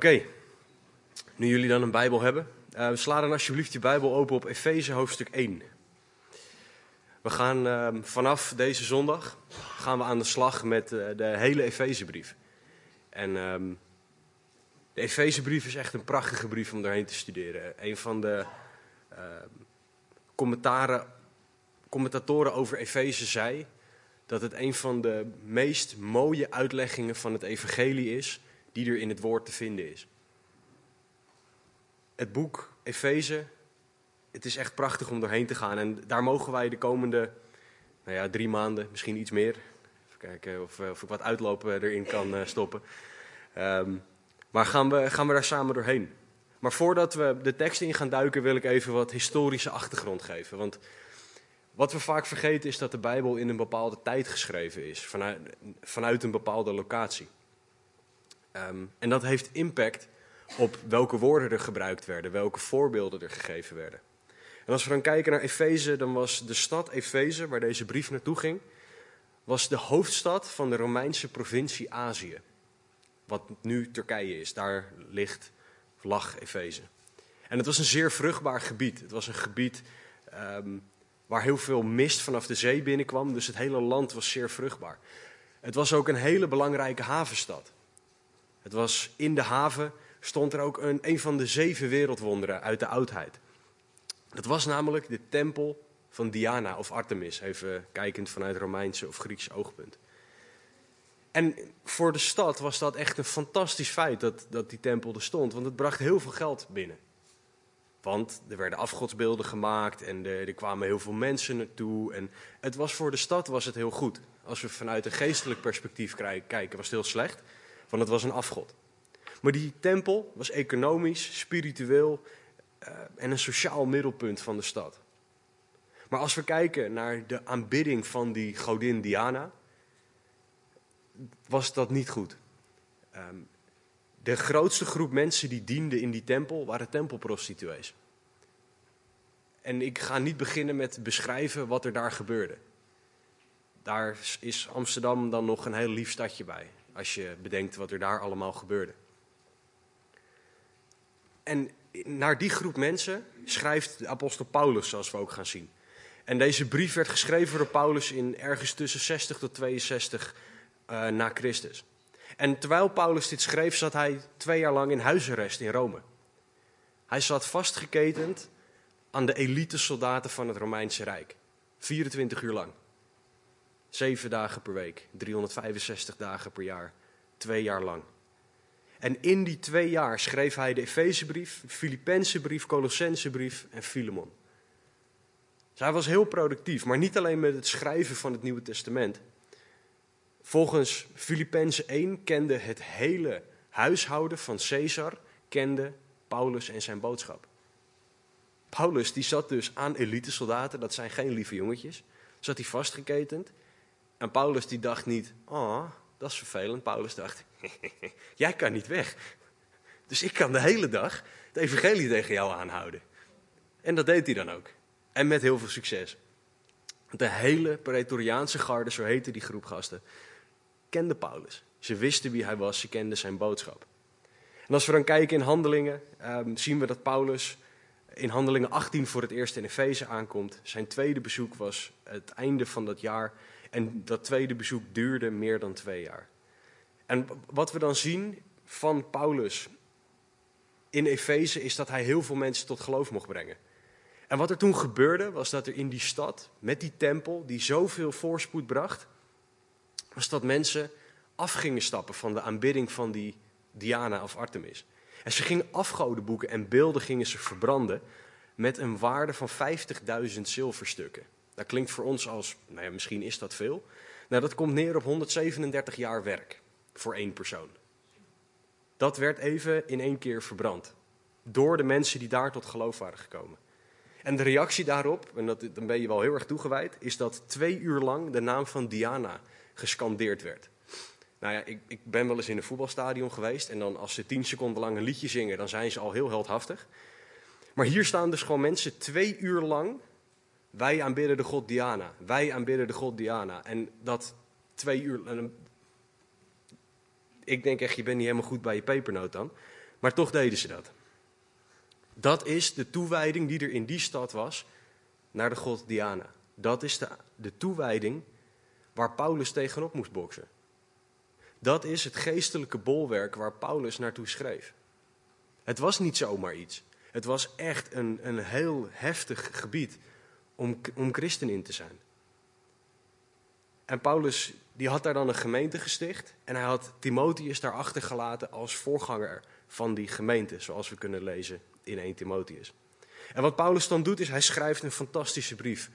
Oké, nu jullie dan een Bijbel hebben, uh, sla dan alsjeblieft je Bijbel open op Efeze hoofdstuk 1. We gaan uh, vanaf deze zondag gaan we aan de slag met uh, de hele Efezebrief. En um, de Efezebrief is echt een prachtige brief om doorheen te studeren. Een van de commentaren, commentatoren over Efeze zei dat het een van de meest mooie uitleggingen van het evangelie is die er in het woord te vinden is. Het boek Efeze, het is echt prachtig om doorheen te gaan. En daar mogen wij de komende nou ja, drie maanden, misschien iets meer. Kijken of, eh, of ik wat uitlopen erin kan uh, stoppen. Um, maar gaan we, gaan we daar samen doorheen. Maar voordat we de tekst in gaan duiken, wil ik even wat historische achtergrond geven. Want wat we vaak vergeten is dat de Bijbel in een bepaalde tijd geschreven is, vanuit, vanuit een bepaalde locatie. Um, en dat heeft impact op welke woorden er gebruikt werden, welke voorbeelden er gegeven werden. En als we dan kijken naar Efeze, dan was de stad Efeze, waar deze brief naartoe ging, was de hoofdstad van de Romeinse provincie Azië. Wat nu Turkije is, daar ligt, lag Efeze. En het was een zeer vruchtbaar gebied. Het was een gebied um, waar heel veel mist vanaf de zee binnenkwam, dus het hele land was zeer vruchtbaar. Het was ook een hele belangrijke havenstad. Het was in de haven stond er ook een, een van de zeven wereldwonderen uit de oudheid. Dat was namelijk de tempel van Diana of Artemis, even kijkend vanuit Romeinse of Griekse oogpunt. En voor de stad was dat echt een fantastisch feit dat, dat die tempel er stond, want het bracht heel veel geld binnen. Want er werden afgodsbeelden gemaakt en er, er kwamen heel veel mensen naartoe. En het was voor de stad was het heel goed. Als we vanuit een geestelijk perspectief kijken, was het heel slecht, want het was een afgod. Maar die tempel was economisch, spiritueel uh, en een sociaal middelpunt van de stad. Maar als we kijken naar de aanbidding van die godin Diana, was dat niet goed. Um, de grootste groep mensen die dienden in die tempel waren tempelprostituees. En ik ga niet beginnen met beschrijven wat er daar gebeurde. Daar is Amsterdam dan nog een heel lief stadje bij, als je bedenkt wat er daar allemaal gebeurde. En naar die groep mensen schrijft de apostel Paulus, zoals we ook gaan zien. En deze brief werd geschreven door Paulus in ergens tussen 60 tot 62 uh, na Christus. En terwijl Paulus dit schreef, zat hij twee jaar lang in huisarrest in Rome. Hij zat vastgeketend aan de elite soldaten van het Romeinse Rijk. 24 uur lang. Zeven dagen per week, 365 dagen per jaar, twee jaar lang. En in die twee jaar schreef hij de Efezebrief, Filippense brief, Colossense brief en Filemon. Dus hij was heel productief, maar niet alleen met het schrijven van het Nieuwe Testament. Volgens Filippenzen 1 kende het hele huishouden van Caesar kende Paulus en zijn boodschap. Paulus die zat dus aan elite soldaten, dat zijn geen lieve jongetjes, zat hij vastgeketend. En Paulus die dacht niet, oh, dat is vervelend. Paulus dacht, jij kan niet weg. Dus ik kan de hele dag het evangelie tegen jou aanhouden. En dat deed hij dan ook. En met heel veel succes. De hele Pretoriaanse garde, zo heette die groep gasten, kende Paulus. Ze wisten wie hij was, ze kenden zijn boodschap. En als we dan kijken in handelingen, um, zien we dat Paulus in handelingen 18 voor het eerst in Efeze aankomt. Zijn tweede bezoek was het einde van dat jaar. En dat tweede bezoek duurde meer dan twee jaar. En wat we dan zien van Paulus in Efeze is dat hij heel veel mensen tot geloof mocht brengen. En wat er toen gebeurde, was dat er in die stad, met die tempel, die zoveel voorspoed bracht, was dat mensen af gingen stappen van de aanbidding van die Diana of Artemis. En ze gingen afgodenboeken en beelden gingen ze verbranden met een waarde van 50.000 zilverstukken. Dat klinkt voor ons als, nou ja, misschien is dat veel. Nou, dat komt neer op 137 jaar werk voor één persoon. Dat werd even in één keer verbrand. Door de mensen die daar tot geloof waren gekomen. En de reactie daarop, en dat, dan ben je wel heel erg toegewijd, is dat twee uur lang de naam van Diana gescandeerd werd. Nou ja, ik, ik ben wel eens in een voetbalstadion geweest en dan als ze tien seconden lang een liedje zingen, dan zijn ze al heel heldhaftig. Maar hier staan dus gewoon mensen twee uur lang, wij aanbidden de god Diana, wij aanbidden de god Diana. En dat twee uur, ik denk echt, je bent niet helemaal goed bij je pepernoot dan. Maar toch deden ze dat. Dat is de toewijding die er in die stad was naar de god Diana. Dat is de, de toewijding waar Paulus tegenop moest boksen. Dat is het geestelijke bolwerk waar Paulus naartoe schreef. Het was niet zomaar iets. Het was echt een, een heel heftig gebied om, om christen in te zijn. En Paulus die had daar dan een gemeente gesticht en hij had Timotheus daar achtergelaten als voorganger van die gemeente, zoals we kunnen lezen in 1 Timotheus. En wat Paulus dan doet is hij schrijft een fantastische brief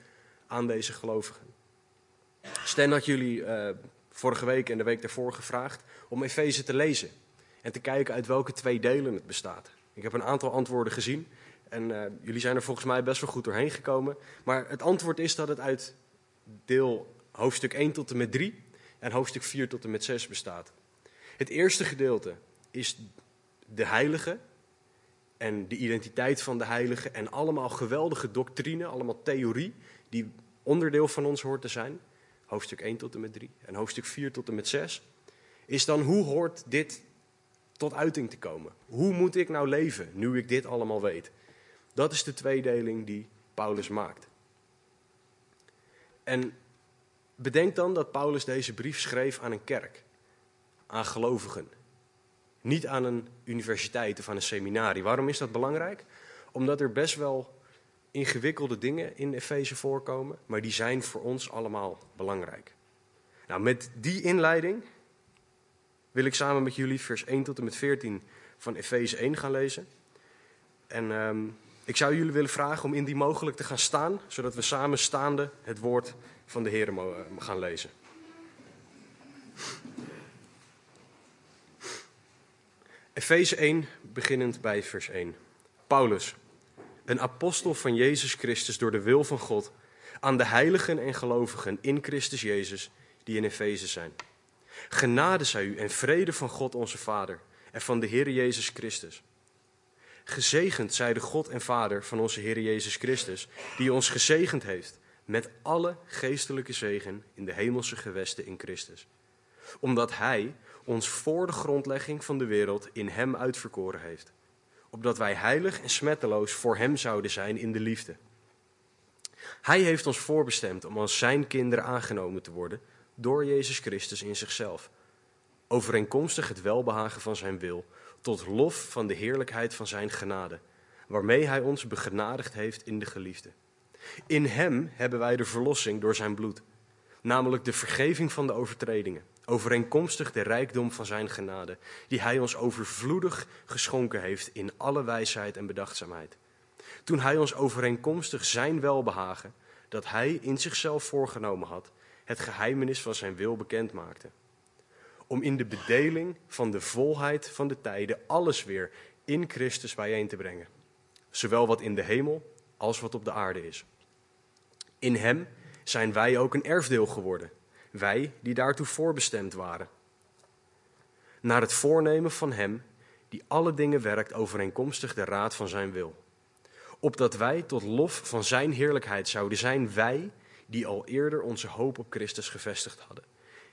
aan deze gelovigen. Stan had jullie uh, vorige week en de week daarvoor gevraagd om Efeze te lezen en te kijken uit welke twee delen het bestaat. Ik heb een aantal antwoorden gezien en uh, jullie zijn er volgens mij best wel goed doorheen gekomen. Maar het antwoord is dat het uit deel hoofdstuk 1 tot en met 3 en hoofdstuk 4 tot en met 6 bestaat. Het eerste gedeelte is de heilige en de identiteit van de heilige en allemaal geweldige doctrine, allemaal theorie die onderdeel van ons hoort te zijn. Hoofdstuk 1 tot en met 3 en hoofdstuk 4 tot en met 6. Is dan hoe hoort dit tot uiting te komen? Hoe moet ik nou leven nu ik dit allemaal weet? Dat is de tweedeling die Paulus maakt. En bedenk dan dat Paulus deze brief schreef aan een kerk, aan gelovigen. Niet aan een universiteit of aan een seminarie. Waarom is dat belangrijk? Omdat er best wel ingewikkelde dingen in Efeze voorkomen, maar die zijn voor ons allemaal belangrijk. Nou, met die inleiding wil ik samen met jullie vers 1 tot en met 14 van Efeze 1 gaan lezen. En um, ik zou jullie willen vragen om in die mogelijk te gaan staan, zodat we samen staande het woord van de Heer gaan lezen. Efeze 1, beginnend bij vers 1. Paulus, een apostel van Jezus Christus door de wil van God, aan de heiligen en gelovigen in Christus Jezus die in Efeze zijn. Genade zij u en vrede van God onze Vader en van de Heer Jezus Christus. Gezegend zij de God en Vader van onze Heer Jezus Christus, die ons gezegend heeft met alle geestelijke zegen in de hemelse gewesten in Christus. Omdat Hij ons voor de grondlegging van de wereld in Hem uitverkoren heeft, opdat wij heilig en smetteloos voor Hem zouden zijn in de liefde. Hij heeft ons voorbestemd om als Zijn kinderen aangenomen te worden door Jezus Christus in zichzelf, overeenkomstig het welbehagen van Zijn wil, tot lof van de heerlijkheid van Zijn genade, waarmee Hij ons begenadigd heeft in de geliefde. In Hem hebben wij de verlossing door Zijn bloed, namelijk de vergeving van de overtredingen, overeenkomstig de rijkdom van Zijn genade, die Hij ons overvloedig geschonken heeft in alle wijsheid en bedachtzaamheid. Toen Hij ons overeenkomstig Zijn welbehagen, dat Hij in zichzelf voorgenomen had, het geheimenis van Zijn wil bekend maakte. Om in de bedeling van de volheid van de tijden alles weer in Christus bijeen te brengen, zowel wat in de hemel als wat op de aarde is. In Hem zijn wij ook een erfdeel geworden, wij die daartoe voorbestemd waren. Naar het voornemen van Hem, die alle dingen werkt overeenkomstig de raad van Zijn wil. Opdat wij tot lof van Zijn heerlijkheid zouden zijn, wij die al eerder onze hoop op Christus gevestigd hadden.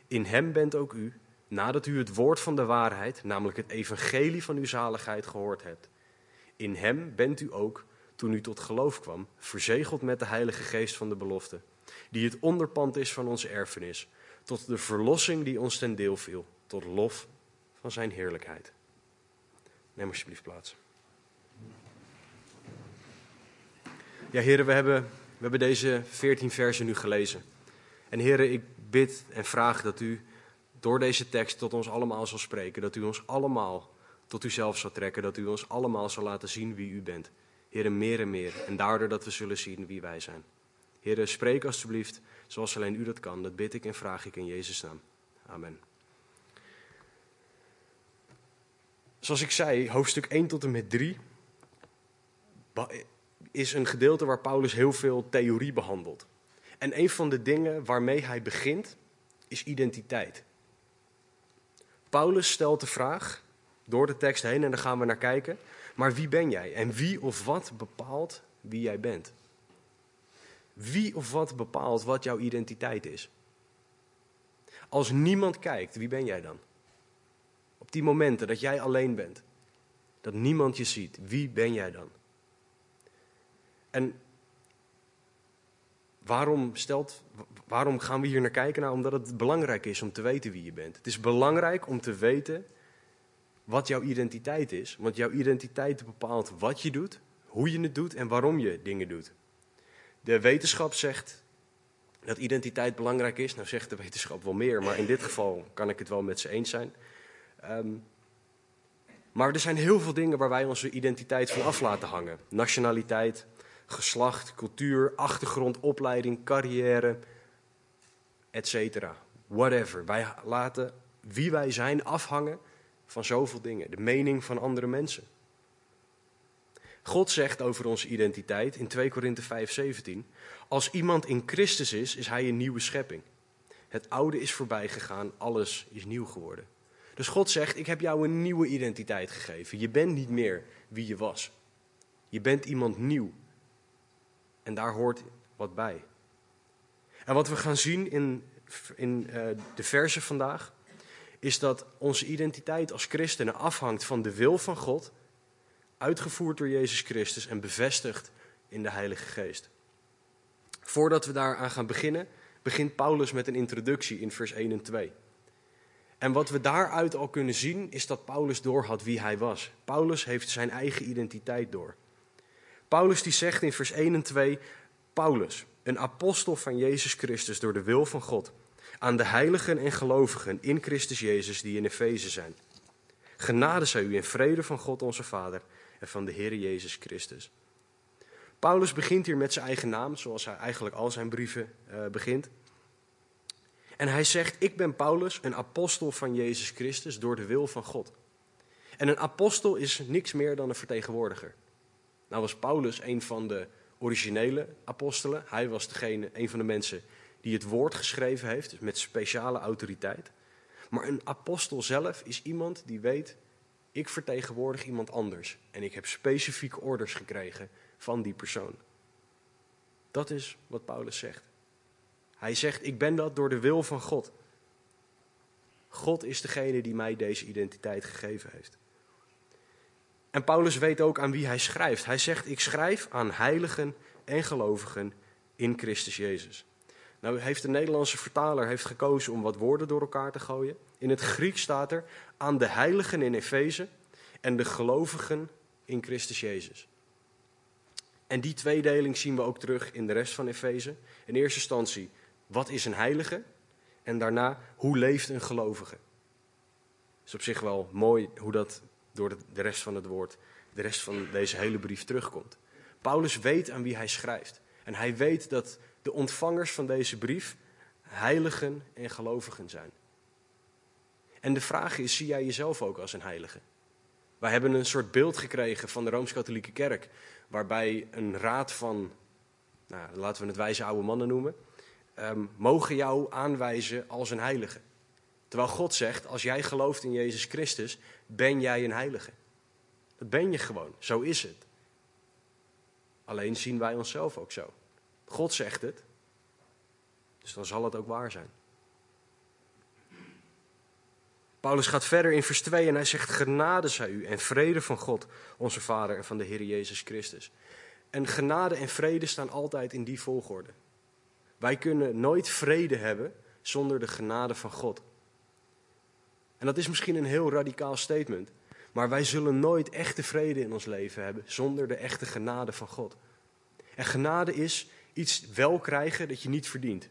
In Hem bent ook u, nadat u het woord van de waarheid, namelijk het evangelie van uw zaligheid, gehoord hebt. In Hem bent u ook, toen u tot geloof kwam, verzegeld met de Heilige Geest van de belofte, die het onderpand is van onze erfenis, tot de verlossing die ons ten deel viel, tot lof van Zijn heerlijkheid. Neem alsjeblieft plaats. Ja, heren, we hebben, we hebben deze veertien versen nu gelezen. En heren, ik bid en vraag dat u door deze tekst tot ons allemaal zal spreken. Dat u ons allemaal tot uzelf zal trekken. Dat u ons allemaal zal laten zien wie u bent. Heren, meer en meer. En daardoor dat we zullen zien wie wij zijn. Heren, spreek alstublieft zoals alleen u dat kan. Dat bid ik en vraag ik in Jezus' naam. Amen. Zoals ik zei, hoofdstuk 1 tot en met 3 is een gedeelte waar Paulus heel veel theorie behandelt. En een van de dingen waarmee hij begint is identiteit. Paulus stelt de vraag door de tekst heen en daar gaan we naar kijken. Maar wie ben jij? En wie of wat bepaalt wie jij bent? Wie of wat bepaalt wat jouw identiteit is? Als niemand kijkt, wie ben jij dan? Op die momenten dat jij alleen bent. Dat niemand je ziet. Wie ben jij dan? En waarom, stelt, waarom gaan we hier naar kijken? Nou, omdat het belangrijk is om te weten wie je bent. Het is belangrijk om te weten wat jouw identiteit is. Want jouw identiteit bepaalt wat je doet, hoe je het doet en waarom je dingen doet. De wetenschap zegt dat identiteit belangrijk is. Nou zegt de wetenschap wel meer, maar in dit geval kan ik het wel met ze eens zijn. Ehm, maar er zijn heel veel dingen waar wij onze identiteit van af laten hangen. Nationaliteit, geslacht, cultuur, achtergrond, opleiding, carrière, etc. Whatever. Wij laten wie wij zijn afhangen van zoveel dingen. De mening van andere mensen. God zegt over onze identiteit in 2 Korinthe 5:17: Als iemand in Christus is, is hij een nieuwe schepping. Het oude is voorbij gegaan, alles is nieuw geworden. Dus God zegt: Ik heb jou een nieuwe identiteit gegeven. Je bent niet meer wie je was. Je bent iemand nieuw. En daar hoort wat bij. En wat we gaan zien in, in uh, de versen vandaag, is dat onze identiteit als christenen afhangt van de wil van God, uitgevoerd door Jezus Christus en bevestigd in de Heilige Geest. Voordat we daaraan gaan beginnen, begint Paulus met een introductie in vers 1 en 2. En wat we daaruit al kunnen zien, is dat Paulus doorhad wie hij was. Paulus heeft zijn eigen identiteit door. Paulus die zegt in vers 1 en 2, Paulus, een apostel van Jezus Christus door de wil van God, aan de heiligen en gelovigen in Christus Jezus die in Efeze zijn. Genade zij u in vrede van God onze Vader en van de Heer Jezus Christus. Paulus begint hier met zijn eigen naam, zoals hij eigenlijk al zijn brieven uh, begint. En hij zegt, ik ben Paulus, een apostel van Jezus Christus door de wil van God. En een apostel is niks meer dan een vertegenwoordiger. Nou was Paulus een van de originele apostelen. Hij was degene, een van de mensen die het woord geschreven heeft, dus met speciale autoriteit. Maar een apostel zelf is iemand die weet, ik vertegenwoordig iemand anders. En ik heb specifieke orders gekregen van die persoon. Dat is wat Paulus zegt. Hij zegt, ik ben dat door de wil van God. God is degene die mij deze identiteit gegeven heeft. En Paulus weet ook aan wie hij schrijft. Hij zegt, ik schrijf aan heiligen en gelovigen in Christus Jezus. Nou heeft de Nederlandse vertaler heeft gekozen om wat woorden door elkaar te gooien. In het Grieks staat er aan de heiligen in Efeze en de gelovigen in Christus Jezus. En die tweedeling zien we ook terug in de rest van Efeze. In eerste instantie, wat is een heilige? En daarna, hoe leeft een gelovige? Het is op zich wel mooi hoe dat door de rest van het woord, de rest van deze hele brief terugkomt. Paulus weet aan wie hij schrijft. En hij weet dat de ontvangers van deze brief heiligen en gelovigen zijn. En de vraag is, zie jij jezelf ook als een heilige? Wij hebben een soort beeld gekregen van de Rooms-Katholieke Kerk, waarbij een raad van, nou, laten we het wijze oude mannen noemen, um, mogen jou aanwijzen als een heilige. Terwijl God zegt, als jij gelooft in Jezus Christus, ben jij een heilige. Dat ben je gewoon, zo is het. Alleen zien wij onszelf ook zo. God zegt het, dus dan zal het ook waar zijn. Paulus gaat verder in vers 2 en hij zegt: Genade zij u en vrede van God, onze Vader en van de Heer Jezus Christus. En genade en vrede staan altijd in die volgorde. Wij kunnen nooit vrede hebben zonder de genade van God. En dat is misschien een heel radicaal statement, maar wij zullen nooit echte vrede in ons leven hebben zonder de echte genade van God. En genade is iets wel krijgen dat je niet verdient.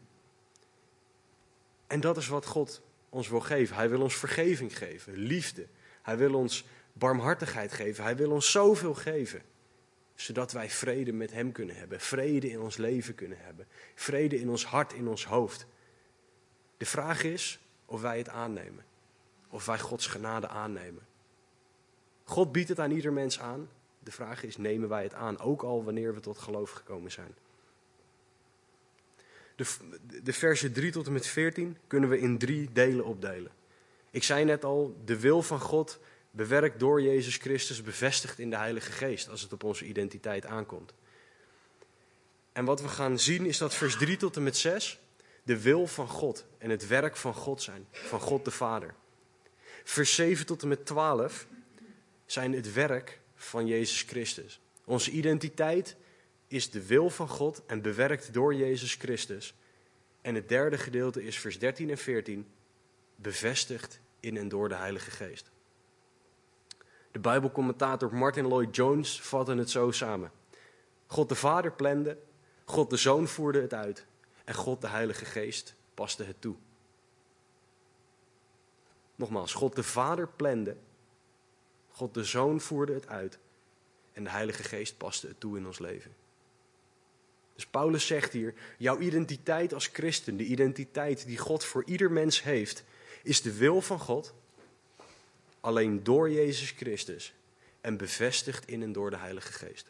En dat is wat God ons wil geven. Hij wil ons vergeving geven, liefde. Hij wil ons barmhartigheid geven. Hij wil ons zoveel geven. Zodat wij vrede met Hem kunnen hebben. Vrede in ons leven kunnen hebben. Vrede in ons hart, in ons hoofd. De vraag is of wij het aannemen. Of wij Gods genade aannemen. God biedt het aan ieder mens aan. De vraag is, nemen wij het aan? Ook al wanneer we tot geloof gekomen zijn. De, de versen 3 tot en met 14 kunnen we in drie delen opdelen. Ik zei net al, de wil van God, bewerkt door Jezus Christus, bevestigd in de Heilige Geest, als het op onze identiteit aankomt. En wat we gaan zien is dat vers 3 tot en met 6 de wil van God en het werk van God zijn, van God de Vader. Vers 7 tot en met 12 zijn het werk van Jezus Christus. Onze identiteit is de wil van God en bewerkt door Jezus Christus. En het derde gedeelte is vers 13 en 14, bevestigd in en door de Heilige Geest. De Bijbelcommentator Martin Lloyd Jones vatte het zo samen. God de Vader plande, God de Zoon voerde het uit en God de Heilige Geest paste het toe. Nogmaals, God de Vader plande, God de Zoon voerde het uit en de Heilige Geest paste het toe in ons leven. Dus Paulus zegt hier, jouw identiteit als christen, de identiteit die God voor ieder mens heeft, is de wil van God, alleen door Jezus Christus en bevestigd in en door de Heilige Geest.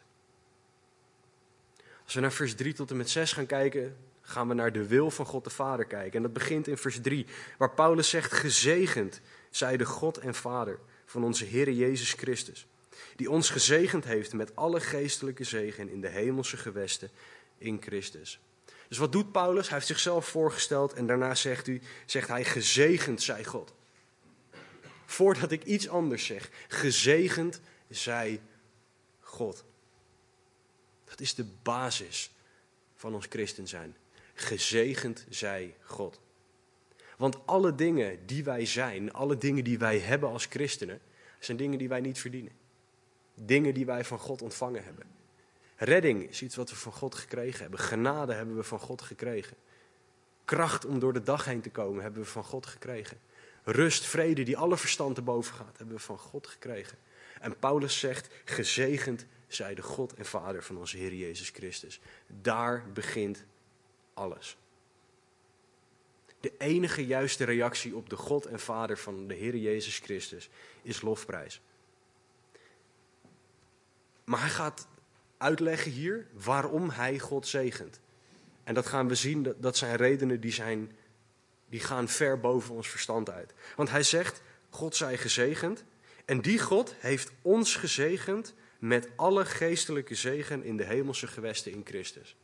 Als we naar vers 3 tot en met 6 gaan kijken, gaan we naar de wil van God de Vader kijken. En dat begint in vers 3, waar Paulus zegt, gezegend zij de God en Vader van onze Heer Jezus Christus, die ons gezegend heeft met alle geestelijke zegen in de hemelse gewesten in Christus. Dus wat doet Paulus? Hij heeft zichzelf voorgesteld en daarna zegt, u, zegt hij, gezegend zij God. Voordat ik iets anders zeg, gezegend zij God. Dat is de basis van ons christen zijn. Gezegend zij God. Want alle dingen die wij zijn, alle dingen die wij hebben als christenen, zijn dingen die wij niet verdienen. Dingen die wij van God ontvangen hebben. Redding is iets wat we van God gekregen hebben. Genade hebben we van God gekregen. Kracht om door de dag heen te komen hebben we van God gekregen. Rust, vrede die alle verstand te boven gaat, hebben we van God gekregen. En Paulus zegt, gezegend zij de God en Vader van onze Heer Jezus Christus. Daar begint alles. De enige juiste reactie op de God en Vader van de Heer Jezus Christus is lofprijs. Maar hij gaat uitleggen hier waarom hij God zegent. En dat gaan we zien, dat zijn redenen die, zijn, die gaan ver boven ons verstand uit. Want hij zegt, God zij gezegend. En die God heeft ons gezegend met alle geestelijke zegen in de hemelse gewesten in Christus.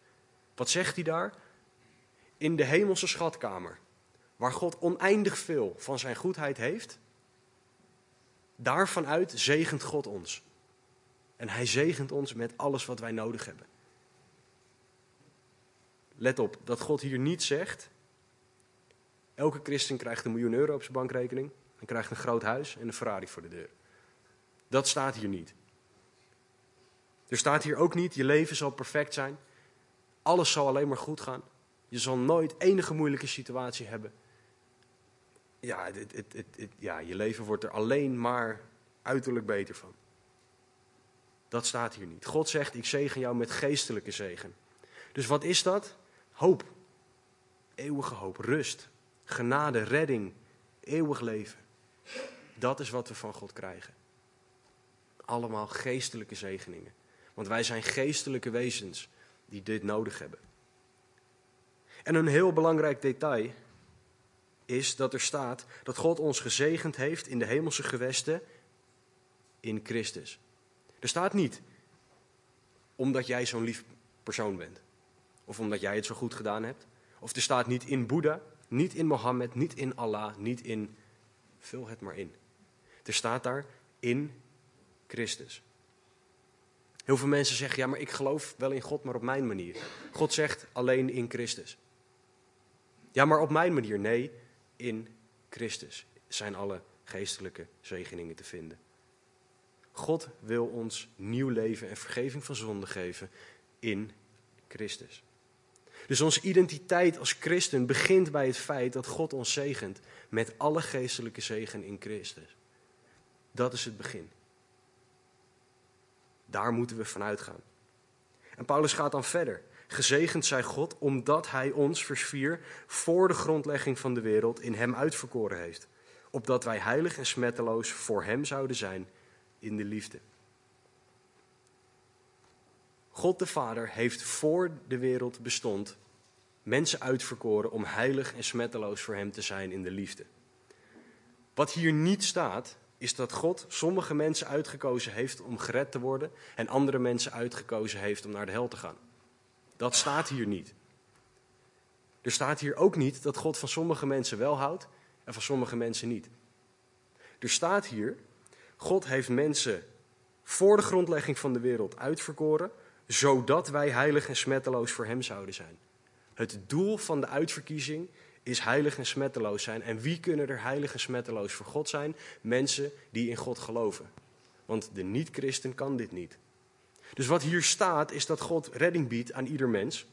Wat zegt hij daar? In de hemelse schatkamer, waar God oneindig veel van zijn goedheid heeft, daarvanuit zegent God ons. En hij zegent ons met alles wat wij nodig hebben. Let op dat God hier niet zegt: elke christen krijgt een miljoen euro op zijn bankrekening en krijgt een groot huis en een Ferrari voor de deur. Dat staat hier niet. Er staat hier ook niet: je leven zal perfect zijn, alles zal alleen maar goed gaan, je zal nooit enige moeilijke situatie hebben. Ja, het, het, ja, je leven wordt er alleen maar uiterlijk beter van. Dat staat hier niet. God zegt, ik zegen jou met geestelijke zegen. Dus wat is dat? Hoop. Eeuwige hoop, rust, genade, redding, eeuwig leven. Dat is wat we van God krijgen. Allemaal geestelijke zegeningen. Want wij zijn geestelijke wezens die dit nodig hebben. En een heel belangrijk detail is dat er staat dat God ons gezegend heeft in de hemelse gewesten in Christus. Er staat niet omdat jij zo'n lief persoon bent. Of omdat jij het zo goed gedaan hebt. Of er staat niet in Boeddha, niet in Mohammed, niet in Allah, niet in. Vul het maar in. Er staat daar in Christus. Heel veel mensen zeggen, ja, maar ik geloof wel in God, maar op mijn manier. God zegt alleen in Christus. Ja, maar op mijn manier. Nee, in Christus zijn alle geestelijke zegeningen te vinden. God wil ons nieuw leven en vergeving van zonde geven in Christus. Dus onze identiteit als christen begint bij het feit dat God ons zegent met alle geestelijke zegen in Christus. Dat is het begin. Daar moeten we vanuit gaan. En Paulus gaat dan verder. Gezegend zij God omdat hij ons, vers 4, voor de grondlegging van de wereld in hem uitverkoren heeft. Opdat wij heilig en smetteloos voor hem zouden zijn in de liefde. God de Vader heeft voor de wereld bestond mensen uitverkoren om heilig en smetteloos voor hem te zijn in de liefde. Wat hier niet staat, is dat God sommige mensen uitgekozen heeft om gered te worden en andere mensen uitgekozen heeft om naar de hel te gaan. Dat staat hier niet. Er staat hier ook niet dat God van sommige mensen wel houdt en van sommige mensen niet. Er staat hier God heeft mensen voor de grondlegging van de wereld uitverkoren, zodat wij heilig en smetteloos voor Hem zouden zijn. Het doel van de uitverkiezing is heilig en smetteloos zijn. En wie kunnen er heilig en smetteloos voor God zijn? Mensen die in God geloven. Want de niet-christen kan dit niet. Dus wat hier staat is dat God redding biedt aan ieder mens.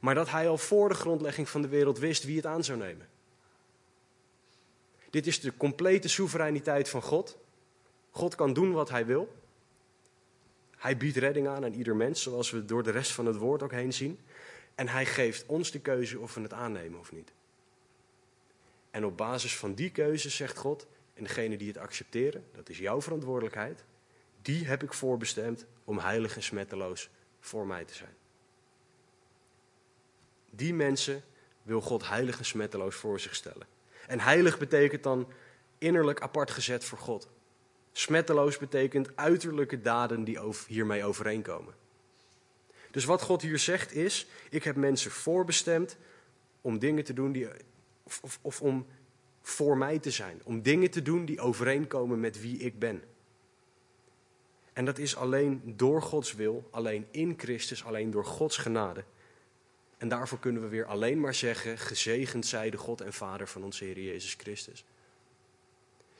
Maar dat hij al voor de grondlegging van de wereld wist wie het aan zou nemen. Dit is de complete soevereiniteit van God. God kan doen wat hij wil. Hij biedt redding aan aan ieder mens, zoals we door de rest van het woord ook heen zien. En hij geeft ons de keuze of we het aannemen of niet. En op basis van die keuze zegt God, en degene die het accepteren, dat is jouw verantwoordelijkheid, die heb ik voorbestemd om heilig en smetteloos voor mij te zijn. Die mensen wil God heilig en smetteloos voor zich stellen. En heilig betekent dan innerlijk apart gezet voor God. Smetteloos betekent uiterlijke daden die hiermee overeenkomen. Dus wat God hier zegt is: ik heb mensen voorbestemd om dingen te doen die. Of, of, of om voor mij te zijn. Om dingen te doen die overeenkomen met wie ik ben. En dat is alleen door Gods wil, alleen in Christus, alleen door Gods genade. En daarvoor kunnen we weer alleen maar zeggen: gezegend zij de God en Vader van onze Heer Jezus Christus.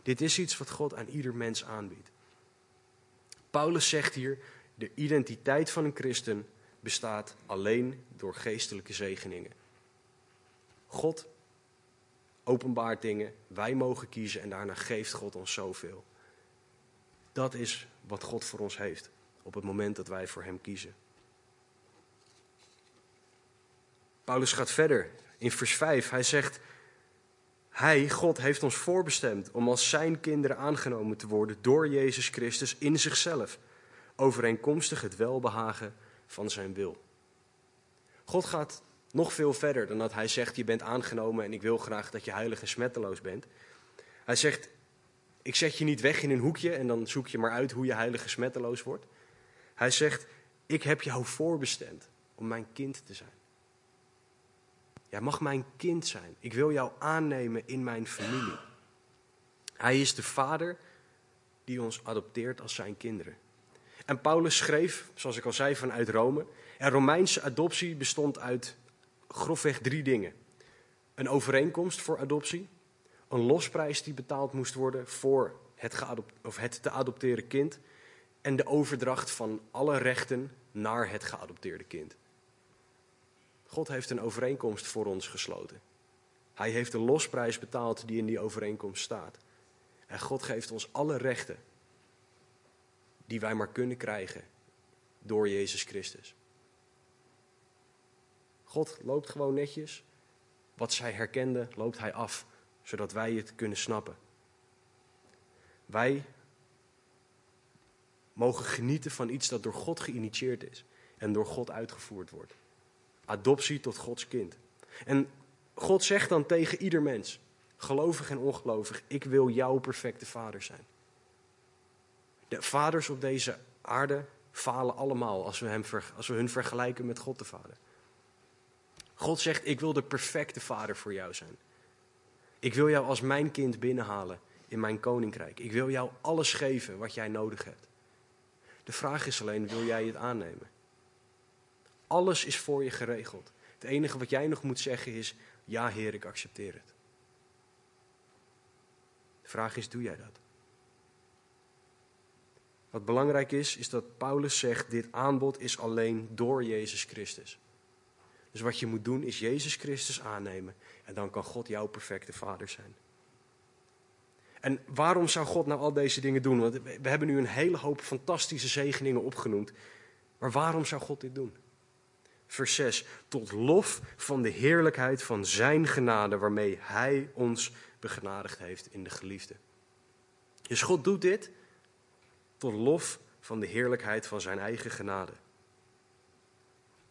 Dit is iets wat God aan ieder mens aanbiedt. Paulus zegt hier: de identiteit van een christen bestaat alleen door geestelijke zegeningen. God openbaart dingen, wij mogen kiezen en daarna geeft God ons zoveel. Dat is wat God voor ons heeft op het moment dat wij voor Hem kiezen. Paulus gaat verder in vers 5. Hij zegt: Hij, God, heeft ons voorbestemd om als Zijn kinderen aangenomen te worden door Jezus Christus in zichzelf, overeenkomstig het welbehagen van Zijn wil. God gaat nog veel verder dan dat Hij zegt: Je bent aangenomen en ik wil graag dat je heilig en smetteloos bent. Hij zegt: Ik zet je niet weg in een hoekje en dan zoek je maar uit hoe je heilig en smetteloos wordt. Hij zegt: Ik heb jou voorbestemd om mijn kind te zijn. Jij mag mijn kind zijn. Ik wil jou aannemen in mijn familie. Hij is de vader die ons adopteert als zijn kinderen. En Paulus schreef, zoals ik al zei, vanuit Rome. En Romeinse adoptie bestond uit grofweg drie dingen. Een overeenkomst voor adoptie, een losprijs die betaald moest worden voor het, of het te adopteren kind en de overdracht van alle rechten naar het geadopteerde kind. God heeft een overeenkomst voor ons gesloten. Hij heeft de losprijs betaald die in die overeenkomst staat. En God geeft ons alle rechten die wij maar kunnen krijgen door Jezus Christus. God loopt gewoon netjes. Wat zij herkende, loopt hij af, zodat wij het kunnen snappen. Wij mogen genieten van iets dat door God geïnitieerd is en door God uitgevoerd wordt. Adoptie tot Gods kind. En God zegt dan tegen ieder mens, gelovig en ongelovig, ik wil jouw perfecte vader zijn. De vaders op deze aarde falen allemaal als we, hem, als we hun vergelijken met God de Vader. God zegt, ik wil de perfecte vader voor jou zijn. Ik wil jou als mijn kind binnenhalen in mijn koninkrijk. Ik wil jou alles geven wat jij nodig hebt. De vraag is alleen, wil jij het aannemen? Alles is voor je geregeld. Het enige wat jij nog moet zeggen is, ja Heer, ik accepteer het. De vraag is, doe jij dat? Wat belangrijk is, is dat Paulus zegt, dit aanbod is alleen door Jezus Christus. Dus wat je moet doen is Jezus Christus aannemen en dan kan God jouw perfecte vader zijn. En waarom zou God nou al deze dingen doen? Want we hebben nu een hele hoop fantastische zegeningen opgenoemd. Maar waarom zou God dit doen? Vers 6. Tot lof van de heerlijkheid van Zijn genade waarmee Hij ons begenadigd heeft in de geliefde. Dus God doet dit tot lof van de heerlijkheid van Zijn eigen genade.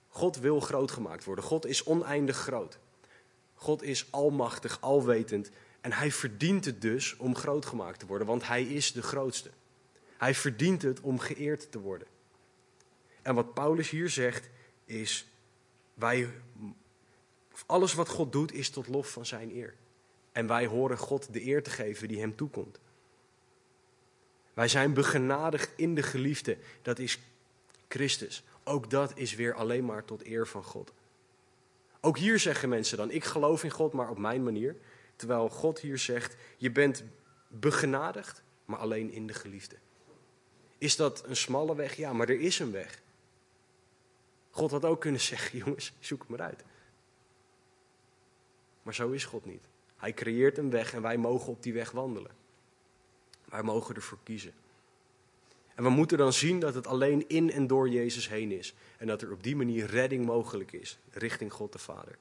God wil groot gemaakt worden. God is oneindig groot. God is almachtig, alwetend. En hij verdient het dus om groot gemaakt te worden, want hij is de grootste. Hij verdient het om geëerd te worden. En wat Paulus hier zegt is, wij, alles wat God doet is tot lof van zijn eer. En wij horen God de eer te geven die hem toekomt. Wij zijn begenadigd in de geliefde. Dat is Christus. Ook dat is weer alleen maar tot eer van God. Ook hier zeggen mensen dan, ik geloof in God, maar op mijn manier. Terwijl God hier zegt, je bent begenadigd, maar alleen in de geliefde. Is dat een smalle weg? Ja, maar er is een weg. God had ook kunnen zeggen, jongens, zoek het maar uit. Maar zo is God niet. Hij creëert een weg en wij mogen op die weg wandelen. Wij mogen ervoor kiezen. En we moeten dan zien dat het alleen in en door Jezus heen is. En dat er op die manier redding mogelijk is richting God de Vader.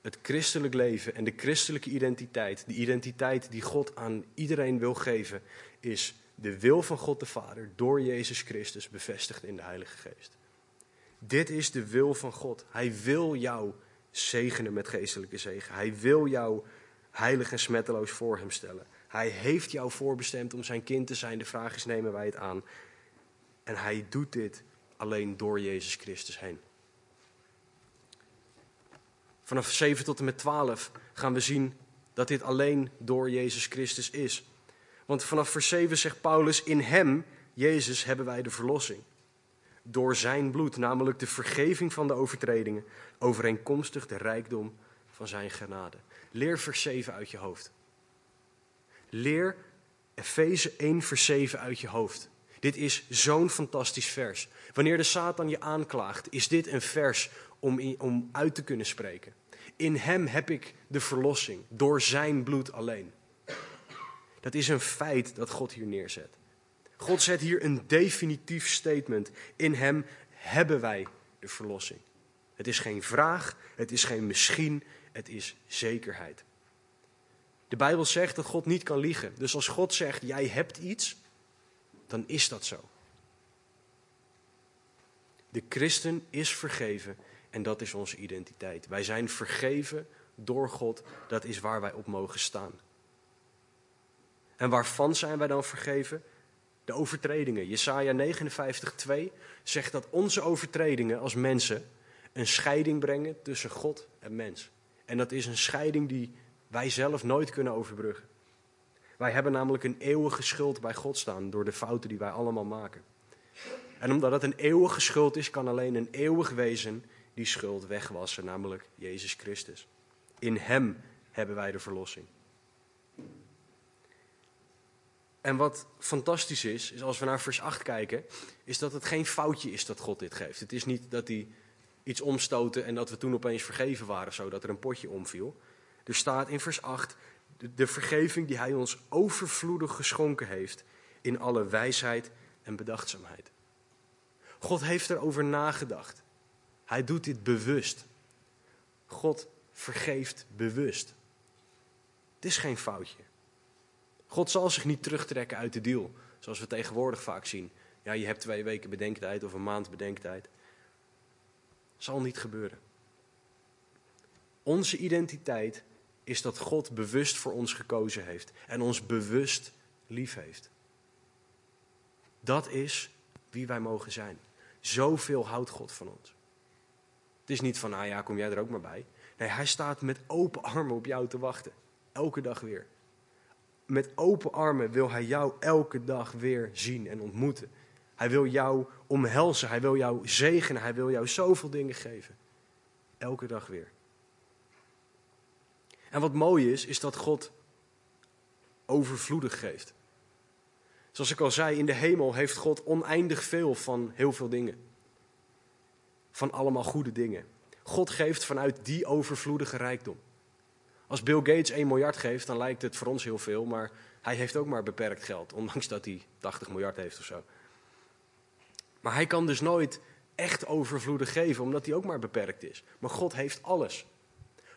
Het christelijk leven en de christelijke identiteit, de identiteit die God aan iedereen wil geven, is de wil van God de Vader door Jezus Christus bevestigd in de Heilige Geest. Dit is de wil van God. Hij wil jou zegenen met geestelijke zegen. Hij wil jou heilig en smetteloos voor hem stellen. Hij heeft jou voorbestemd om zijn kind te zijn. De vraag is, nemen wij het aan? En hij doet dit alleen door Jezus Christus heen. Vanaf 7 tot en met 12 gaan we zien dat dit alleen door Jezus Christus is. Want vanaf vers 7 zegt Paulus, in hem, Jezus, hebben wij de verlossing. Door zijn bloed, namelijk de vergeving van de overtredingen, overeenkomstig de rijkdom van zijn genade. Leer vers 7 uit je hoofd. Leer Efeze 1 vers 7 uit je hoofd. Dit is zo'n fantastisch vers. Wanneer de Satan je aanklaagt, is dit een vers om, om uit te kunnen spreken. In hem heb ik de verlossing, door zijn bloed alleen. Dat is een feit dat God hier neerzet. God zet hier een definitief statement. In hem hebben wij de verlossing. Het is geen vraag, het is geen misschien, het is zekerheid. De Bijbel zegt dat God niet kan liegen. Dus als God zegt, jij hebt iets, dan is dat zo. De christen is vergeven en dat is onze identiteit. Wij zijn vergeven door God, dat is waar wij op mogen staan. En waarvan zijn wij dan vergeven? De overtredingen. Jesaja 59, 2 zegt dat onze overtredingen als mensen een scheiding brengen tussen God en mens. En dat is een scheiding die wij zelf nooit kunnen overbruggen. Wij hebben namelijk een eeuwige schuld bij God staan door de fouten die wij allemaal maken. En omdat het een eeuwige schuld is, kan alleen een eeuwig wezen die schuld wegwassen, namelijk Jezus Christus. In Hem hebben wij de verlossing. En wat fantastisch is, is als we naar vers 8 kijken, is dat het geen foutje is dat God dit geeft. Het is niet dat hij iets omstoten en dat we toen opeens vergeven waren, zodat er een potje omviel. Er staat in vers 8, de, vergeving die hij ons overvloedig geschonken heeft in alle wijsheid en bedachtzaamheid. God heeft erover nagedacht. Hij doet dit bewust. God vergeeft bewust. Het is geen foutje. God zal zich niet terugtrekken uit de deal, zoals we tegenwoordig vaak zien. Ja, je hebt twee weken bedenktijd of een maand bedenktijd. Zal niet gebeuren. Onze identiteit is dat God bewust voor ons gekozen heeft en ons bewust lief heeft. Dat is wie wij mogen zijn. Zoveel houdt God van ons. Het is niet van, nou ja, kom jij er ook maar bij. Nee, hij staat met open armen op jou te wachten. Elke dag weer. Met open armen wil hij jou elke dag weer zien en ontmoeten. Hij wil jou omhelzen, hij wil jou zegenen, hij wil jou zoveel dingen geven. Elke dag weer. En wat mooi is, is dat God overvloedig geeft. Zoals ik al zei, in de hemel heeft God oneindig veel van heel veel dingen. Van allemaal goede dingen. God geeft vanuit die overvloedige rijkdom. Als Bill Gates 1 miljard geeft, dan lijkt het voor ons heel veel, maar hij heeft ook maar beperkt geld, ondanks dat hij 80 miljard heeft of zo. Maar hij kan dus nooit echt overvloedig geven, omdat hij ook maar beperkt is. Maar God heeft alles.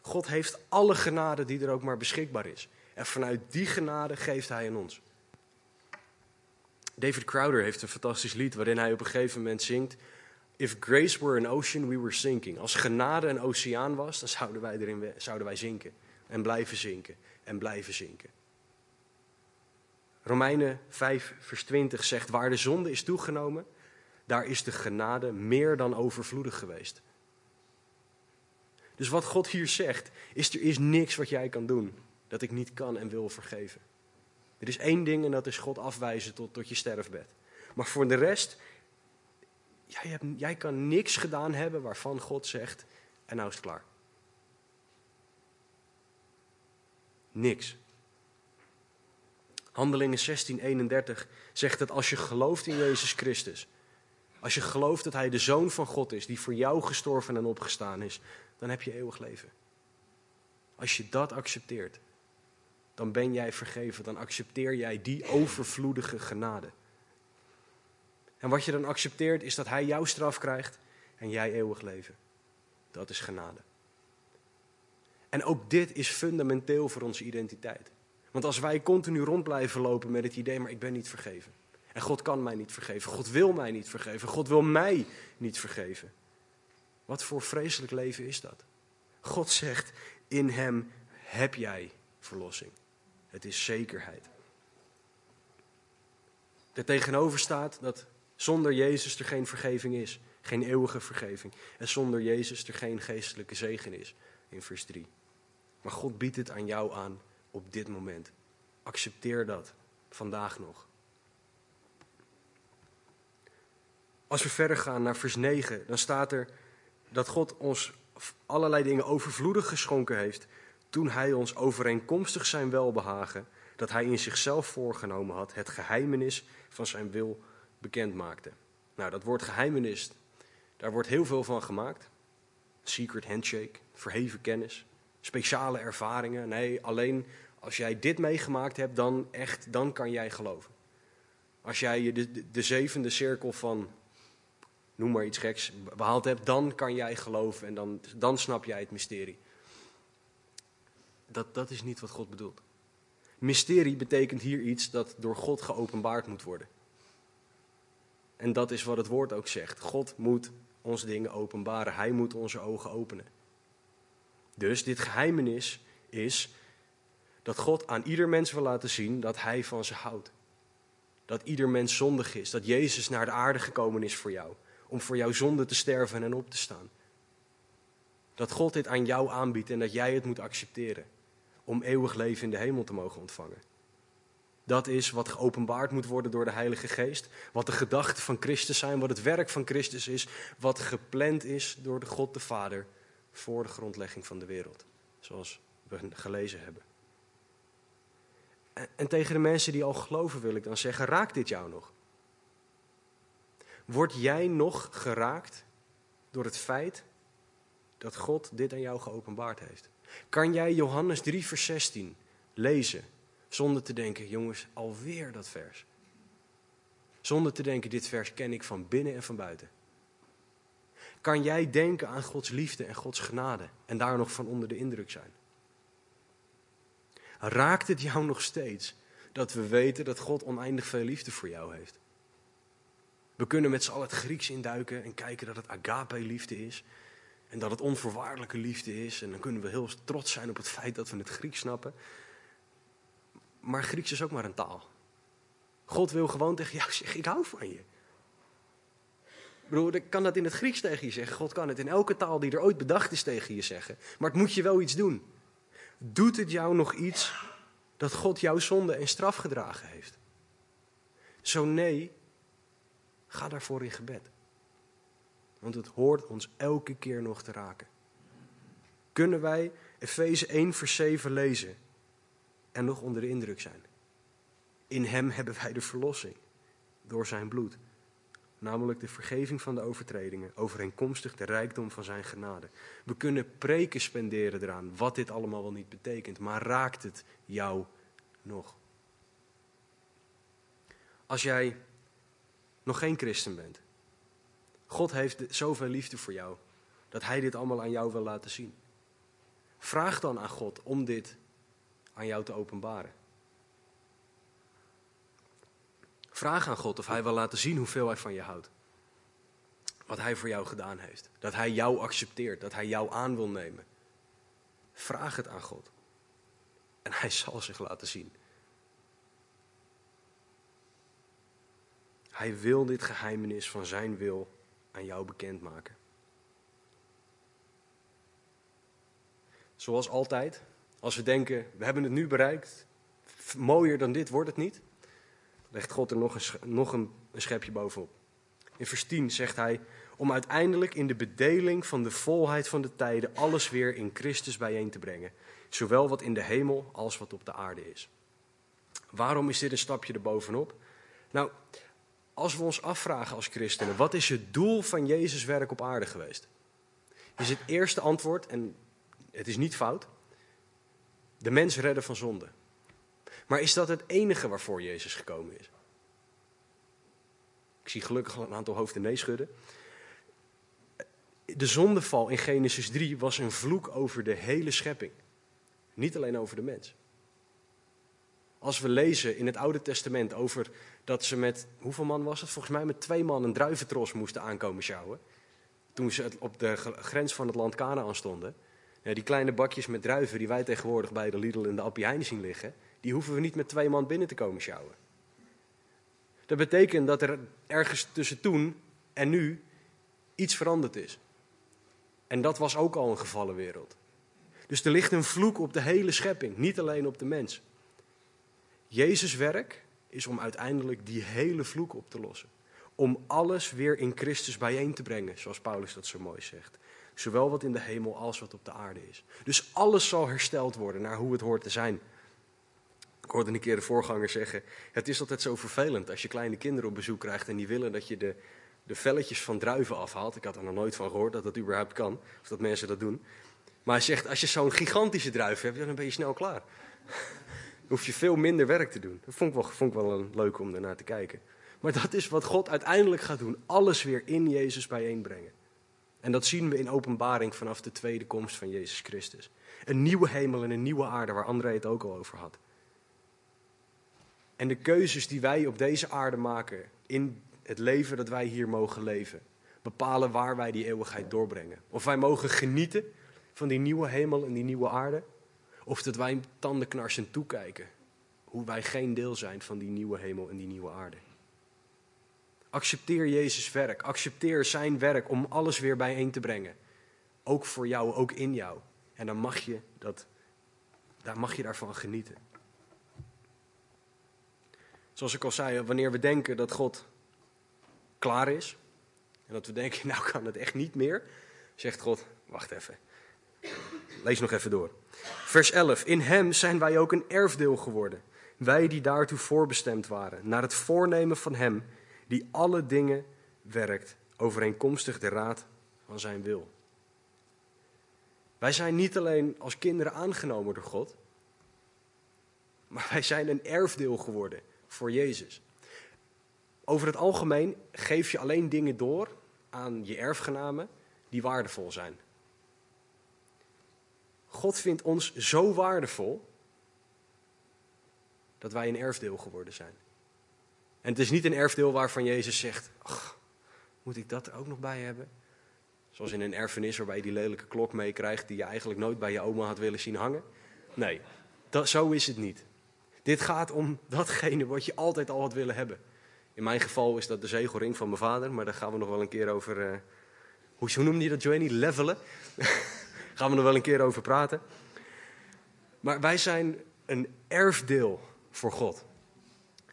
God heeft alle genade die er ook maar beschikbaar is. En vanuit die genade geeft hij aan ons. David Crowder heeft een fantastisch lied waarin hij op een gegeven moment zingt: If grace were an ocean, we were sinking. Als genade een oceaan was, dan zouden wij, erin, zouden wij zinken. En blijven zinken. En blijven zinken. Romeinen 5, vers 20 zegt: Waar de zonde is toegenomen, daar is de genade meer dan overvloedig geweest. Dus wat God hier zegt, is er is niks wat jij kan doen dat ik niet kan en wil vergeven. Er is één ding en dat is God afwijzen tot, tot je sterfbed. Maar voor de rest, jij, hebt, jij kan niks gedaan hebben waarvan God zegt, en nou is het klaar. Niks. Handelingen 16:31 zegt dat als je gelooft in Jezus Christus, als je gelooft dat Hij de Zoon van God is, die voor jou gestorven en opgestaan is, dan heb je eeuwig leven. Als je dat accepteert, dan ben jij vergeven, dan accepteer jij die overvloedige genade. En wat je dan accepteert is dat Hij jouw straf krijgt en jij eeuwig leven. Dat is genade. En ook dit is fundamenteel voor onze identiteit. Want als wij continu rond blijven lopen met het idee, maar ik ben niet vergeven. En God kan mij niet vergeven. God wil mij niet vergeven. God wil mij niet vergeven. Wat voor vreselijk leven is dat? God zegt, in Hem heb jij verlossing. Het is zekerheid. Er tegenover staat dat zonder Jezus er geen vergeving is. Geen eeuwige vergeving. En zonder Jezus er geen geestelijke zegen is. In vers 3. Maar God biedt het aan jou aan op dit moment. Accepteer dat vandaag nog. Als we verder gaan naar vers 9, dan staat er dat God ons allerlei dingen overvloedig geschonken heeft toen hij ons overeenkomstig zijn welbehagen, dat hij in zichzelf voorgenomen had, het geheimenis van zijn wil bekend maakte. Nou, dat woord geheimenis, daar wordt heel veel van gemaakt. Secret handshake, verheven kennis, speciale ervaringen. Nee, alleen als jij dit meegemaakt hebt, dan echt, dan kan jij geloven. Als jij de, de, de zevende cirkel van, noem maar iets geks, behaald hebt, dan kan jij geloven en dan, dan snap jij het mysterie. Dat, dat is niet wat God bedoelt. Mysterie betekent hier iets dat door God geopenbaard moet worden. En dat is wat het woord ook zegt. God moet ons dingen openbaren. Hij moet onze ogen openen. Dus dit geheimenis is dat God aan ieder mens wil laten zien dat hij van ze houdt. Dat ieder mens zondig is. Dat Jezus naar de aarde gekomen is voor jou. Om voor jouw zonde te sterven en op te staan. Dat God dit aan jou aanbiedt en dat jij het moet accepteren. Om eeuwig leven in de hemel te mogen ontvangen. Dat is wat geopenbaard moet worden door de Heilige Geest. Wat de gedachten van Christus zijn, wat het werk van Christus is. Wat gepland is door de God de Vader voor de grondlegging van de wereld. Zoals we gelezen hebben. En tegen de mensen die al geloven wil ik dan zeggen, raakt dit jou nog? Word jij nog geraakt door het feit dat God dit aan jou geopenbaard heeft? Kan jij Johannes 3, vers 16 lezen zonder te denken, jongens, alweer dat vers? Zonder te denken, dit vers ken ik van binnen en van buiten. Kan jij denken aan Gods liefde en Gods genade en daar nog van onder de indruk zijn? Raakt het jou nog steeds dat we weten dat God oneindig veel liefde voor jou heeft? We kunnen met z'n allen het Grieks induiken en kijken dat het agape-liefde is. En dat het onvoorwaardelijke liefde is. En dan kunnen we heel trots zijn op het feit dat we het Grieks snappen. Maar Grieks is ook maar een taal. God wil gewoon tegen jou zeggen: Ik hou van je. Broer, ik kan dat in het Grieks tegen je zeggen. God kan het in elke taal die er ooit bedacht is tegen je zeggen. Maar het moet je wel iets doen. Doet het jou nog iets dat God jouw zonde en straf gedragen heeft? Zo nee, ga daarvoor in gebed. Want het hoort ons elke keer nog te raken. Kunnen wij Efeze 1 vers 7 lezen en nog onder de indruk zijn? In hem hebben wij de verlossing door zijn bloed namelijk de vergeving van de overtredingen, overeenkomstig de rijkdom van zijn genade. We kunnen preken spenderen eraan, wat dit allemaal wel niet betekent, maar raakt het jou nog? Als jij nog geen christen bent, God heeft zoveel liefde voor jou, dat Hij dit allemaal aan jou wil laten zien. Vraag dan aan God om dit aan jou te openbaren. Vraag aan God of Hij wil laten zien hoeveel Hij van je houdt. Wat Hij voor jou gedaan heeft. Dat Hij jou accepteert, dat Hij jou aan wil nemen. Vraag het aan God. En Hij zal zich laten zien. Hij wil dit geheimenis van Zijn wil aan jou bekendmaken. Zoals altijd, als we denken, we hebben het nu bereikt, Mooier dan dit wordt het niet. Legt God er nog een, nog een, schepje bovenop. In vers 10 zegt hij: Om uiteindelijk in de bedeling van de volheid van de tijden alles weer in Christus bijeen te brengen. Zowel wat in de hemel als wat op de aarde is. Waarom is dit een stapje erbovenop? Nou, als we ons afvragen als christenen, wat is het doel van Jezus' werk op aarde geweest? Is het eerste antwoord, en het is niet fout, de mens redden van zonde. Maar is dat het enige waarvoor Jezus gekomen is? Ik zie gelukkig al een aantal hoofden nee schudden. De zondeval in Genesis 3 was een vloek over de hele schepping. Niet alleen over de mens. Als we lezen in het Oude Testament over dat ze met, hoeveel man was het? Volgens mij met twee man een druiventros moesten aankomen sjouwen. Toen ze op de grens van het land Canaan stonden. Die kleine bakjes met druiven die wij tegenwoordig bij de Lidl en de Appie Heijn zien liggen, die hoeven we niet met twee man binnen te komen sjouwen. Dat betekent dat er ergens tussen toen en nu iets veranderd is. En dat was ook al een gevallen wereld. Dus er ligt een vloek op de hele schepping, niet alleen op de mens. Jezus' werk is om uiteindelijk die hele vloek op te lossen. Om alles weer in Christus bijeen te brengen, zoals Paulus dat zo mooi zegt. Zowel wat in de hemel als wat op de aarde is. Dus alles zal hersteld worden naar hoe het hoort te zijn. Ik hoorde een keer de voorganger zeggen: Het is altijd zo vervelend als je kleine kinderen op bezoek krijgt en die willen dat je de, de velletjes van druiven afhaalt. Ik had er nog nooit van gehoord dat dat überhaupt kan, of dat mensen dat doen. Maar hij zegt: Als je zo'n gigantische druif hebt, dan ben je snel klaar. Hoef je veel minder werk te doen. Dat vond ik wel, wel een leuk om ernaar te kijken. Maar dat is wat God uiteindelijk gaat doen: alles weer in Jezus bijeenbrengen. En dat zien we in openbaring vanaf de tweede komst van Jezus Christus. Een nieuwe hemel en een nieuwe aarde, waar André het ook al over had. En de keuzes die wij op deze aarde maken, in het leven dat wij hier mogen leven, bepalen waar wij die eeuwigheid doorbrengen. Of wij mogen genieten van die nieuwe hemel en die nieuwe aarde, of dat wij tandenknarsend toekijken hoe wij geen deel zijn van die nieuwe hemel en die nieuwe aarde. Accepteer Jezus' werk. Accepteer zijn werk om alles weer bijeen te brengen. Ook voor jou, ook in jou. En dan mag je, dat, daar mag je daarvan genieten. Zoals ik al zei, wanneer we denken dat God klaar is. En dat we denken, nou kan het echt niet meer. Zegt God, wacht even. Lees nog even door. Vers 11. In hem zijn wij ook een erfdeel geworden. Wij die daartoe voorbestemd waren. Naar het voornemen van hem die alle dingen werkt overeenkomstig de raad van zijn wil. Wij zijn niet alleen als kinderen aangenomen door God, maar wij zijn een erfdeel geworden voor Jezus. Over het algemeen geef je alleen dingen door aan je erfgenamen die waardevol zijn. God vindt ons zo waardevol dat wij een erfdeel geworden zijn. En het is niet een erfdeel waarvan Jezus zegt: ach, moet ik dat er ook nog bij hebben? Zoals in een erfenis waarbij je die lelijke klok meekrijgt die je eigenlijk nooit bij je oma had willen zien hangen. Nee, dat, zo is het niet. Dit gaat om datgene wat je altijd al had willen hebben. In mijn geval is dat de zegelring van mijn vader, maar daar gaan we nog wel een keer over. Uh, hoe, hoe noemde je dat, Joanny? Levelen. gaan we nog wel een keer over praten. Maar wij zijn een erfdeel voor God.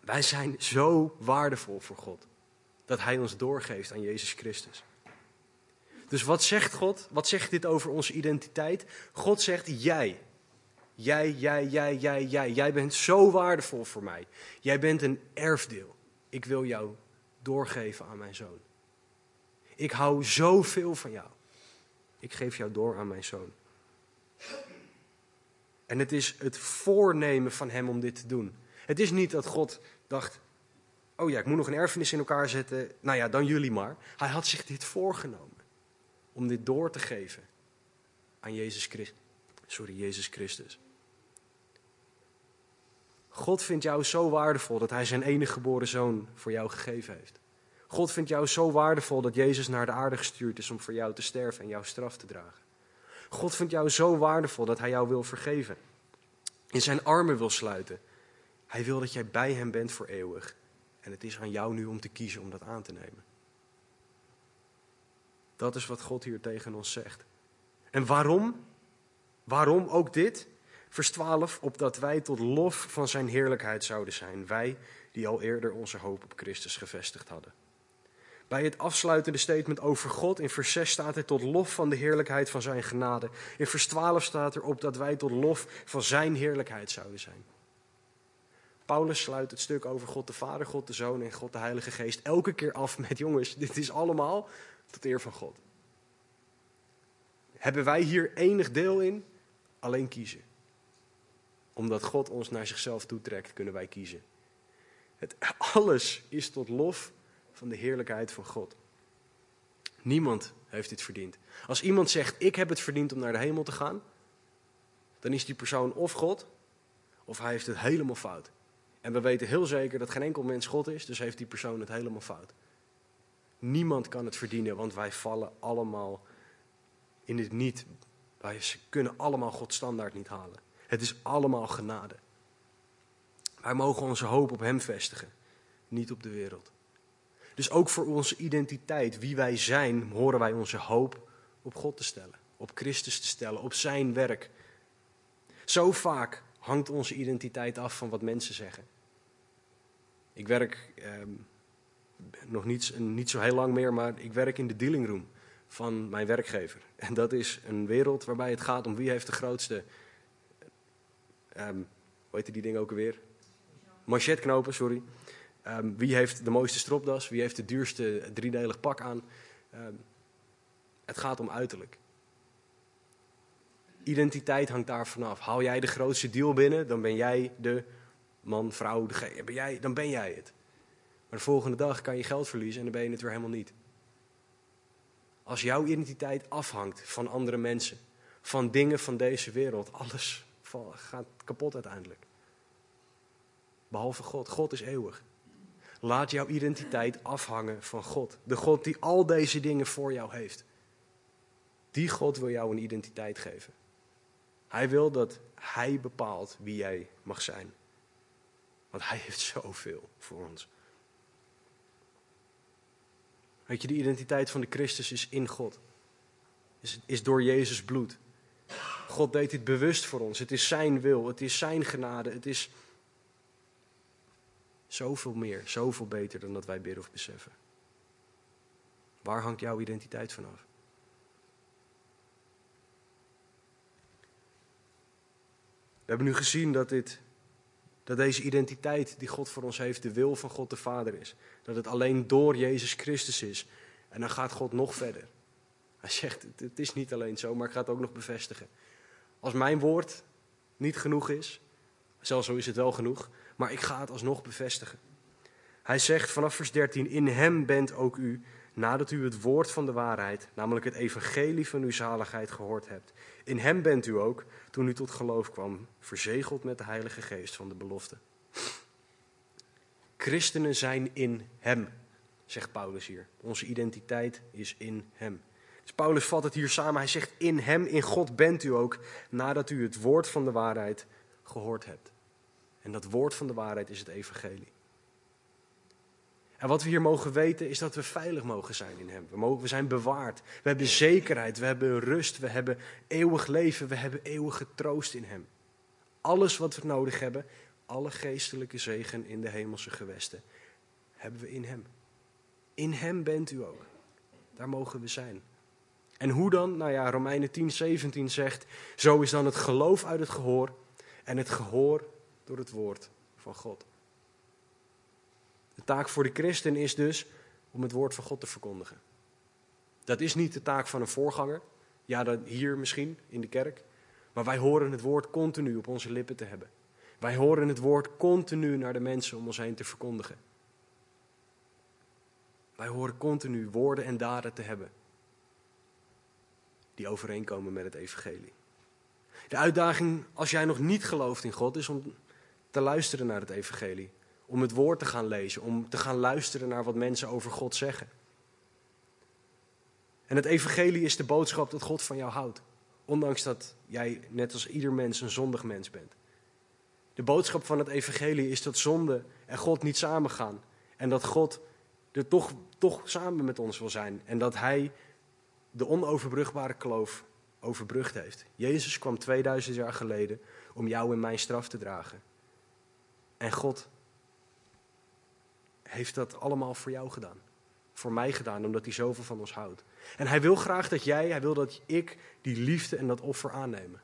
Wij zijn zo waardevol voor God. Dat Hij ons doorgeeft aan Jezus Christus. Dus wat zegt God? Wat zegt dit over onze identiteit? God zegt: Jij. Jij, jij, jij, jij, jij. Jij bent zo waardevol voor mij. Jij bent een erfdeel. Ik wil jou doorgeven aan mijn zoon. Ik hou zoveel van jou. Ik geef jou door aan mijn zoon. En het is het voornemen van hem om dit te doen. Het is niet dat God dacht, oh ja, ik moet nog een erfenis in elkaar zetten. Nou ja, dan jullie maar. Hij had zich dit voorgenomen. Om dit door te geven aan Jezus Christus. Sorry, Jezus Christus. God vindt jou zo waardevol dat hij zijn enige geboren zoon voor jou gegeven heeft. God vindt jou zo waardevol dat Jezus naar de aarde gestuurd is om voor jou te sterven en jouw straf te dragen. God vindt jou zo waardevol dat hij jou wil vergeven. In zijn armen wil sluiten hij wil dat jij bij hem bent voor eeuwig. En het is aan jou nu om te kiezen om dat aan te nemen. Dat is wat God hier tegen ons zegt. En waarom? Waarom ook dit? Vers 12, opdat wij tot lof van zijn heerlijkheid zouden zijn. Wij die al eerder onze hoop op Christus gevestigd hadden. Bij het afsluitende statement over God in vers 6 staat er tot lof van de heerlijkheid van zijn genade. In vers 12 staat er op dat wij tot lof van zijn heerlijkheid zouden zijn. Paulus sluit het stuk over God de Vader, God de Zoon en God de Heilige Geest elke keer af met jongens, dit is allemaal tot eer van God. Hebben wij hier enig deel in? Alleen kiezen. Omdat God ons naar zichzelf toetrekt, kunnen wij kiezen. Het, alles is tot lof van de heerlijkheid van God. Niemand heeft dit verdiend. Als iemand zegt, ik heb het verdiend om naar de hemel te gaan, dan is die persoon of God, of hij heeft het helemaal fout. En we weten heel zeker dat geen enkel mens God is, dus heeft die persoon het helemaal fout. Niemand kan het verdienen, want wij vallen allemaal in het niet. Wij kunnen allemaal Gods standaard niet halen. Het is allemaal genade. Wij mogen onze hoop op Hem vestigen, niet op de wereld. Dus ook voor onze identiteit, wie wij zijn, horen wij onze hoop op God te stellen, op Christus te stellen, op Zijn werk. Zo vaak hangt onze identiteit af van wat mensen zeggen. Ik werk ehm, nog niet, zo heel lang meer, maar ik werk in de dealing room van mijn werkgever. En dat is een wereld waarbij het gaat om wie heeft de grootste, um, hoe heet die ding ook alweer? Manchetknopen, sorry. Um, wie heeft de mooiste stropdas? Wie heeft het duurste driedelig pak aan? Um, het gaat om uiterlijk. Identiteit hangt daar vanaf. Haal jij de grootste deal binnen, dan ben jij de man, vrouw, de, ben jij, dan ben jij het. Maar de volgende dag kan je geld verliezen en dan ben je het weer helemaal niet. Als jouw identiteit afhangt van andere mensen, van dingen van deze wereld, alles gaat kapot uiteindelijk. Behalve God. God is eeuwig. Laat jouw identiteit afhangen van God. De God die al deze dingen voor jou heeft. Die God wil jou een identiteit geven. Hij wil dat Hij bepaalt wie jij mag zijn. Want Hij heeft zoveel voor ons. Weet je, de identiteit van de Christus is in God. Is, is door Jezus bloed. God deed dit bewust voor ons. Het is Zijn wil, het is Zijn genade, het is zoveel meer, zoveel beter dan dat wij bidden of beseffen. Waar hangt jouw identiteit vanaf? We hebben nu gezien dat, dit, dat deze identiteit die God voor ons heeft, de wil van God de Vader is. Dat het alleen door Jezus Christus is. En dan gaat God nog verder. Hij zegt, het is niet alleen zo, maar ik ga het ook nog bevestigen. Als mijn woord niet genoeg is, zelfs zo is het wel genoeg, maar ik ga het alsnog bevestigen. Hij zegt vanaf vers 13, in hem bent ook u, nadat u het woord van de waarheid, namelijk het evangelie van uw zaligheid gehoord hebt. In hem bent u ook, toen u tot geloof kwam, verzegeld met de Heilige Geest van de belofte. Christenen zijn in hem, zegt Paulus hier. Onze identiteit is in hem. Dus Paulus vat het hier samen. Hij zegt: In hem, in God bent u ook, nadat u het woord van de waarheid gehoord hebt. En dat woord van de waarheid is het evangelie. En wat we hier mogen weten is dat we veilig mogen zijn in Hem. We, mogen, we zijn bewaard. We hebben zekerheid, we hebben rust, we hebben eeuwig leven, we hebben eeuwige troost in Hem. Alles wat we nodig hebben, alle geestelijke zegen in de hemelse gewesten, hebben we in Hem. In Hem bent u ook. Daar mogen we zijn. En hoe dan? Nou ja, Romeinen 10, 17 zegt, zo is dan het geloof uit het gehoor en het gehoor door het woord van God. De taak voor de christen is dus om het woord van God te verkondigen. Dat is niet de taak van een voorganger. Ja, dat hier misschien in de kerk. Maar wij horen het woord continu op onze lippen te hebben. Wij horen het woord continu naar de mensen om ons heen te verkondigen. Wij horen continu woorden en daden te hebben die overeenkomen met het evangelie. De uitdaging als jij nog niet gelooft in God is om te luisteren naar het evangelie. Om het woord te gaan lezen, om te gaan luisteren naar wat mensen over God zeggen. En het evangelie is de boodschap dat God van jou houdt. Ondanks dat jij, net als ieder mens, een zondig mens bent. De boodschap van het evangelie is dat zonde en God niet samengaan. En dat God er toch, toch samen met ons wil zijn. En dat Hij de onoverbrugbare kloof overbrugd heeft. Jezus kwam 2000 jaar geleden om jou en mijn straf te dragen. En God heeft dat allemaal voor jou gedaan. Voor mij gedaan, omdat hij zoveel van ons houdt. En hij wil graag dat jij, hij wil dat ik die liefde en dat offer aannemen.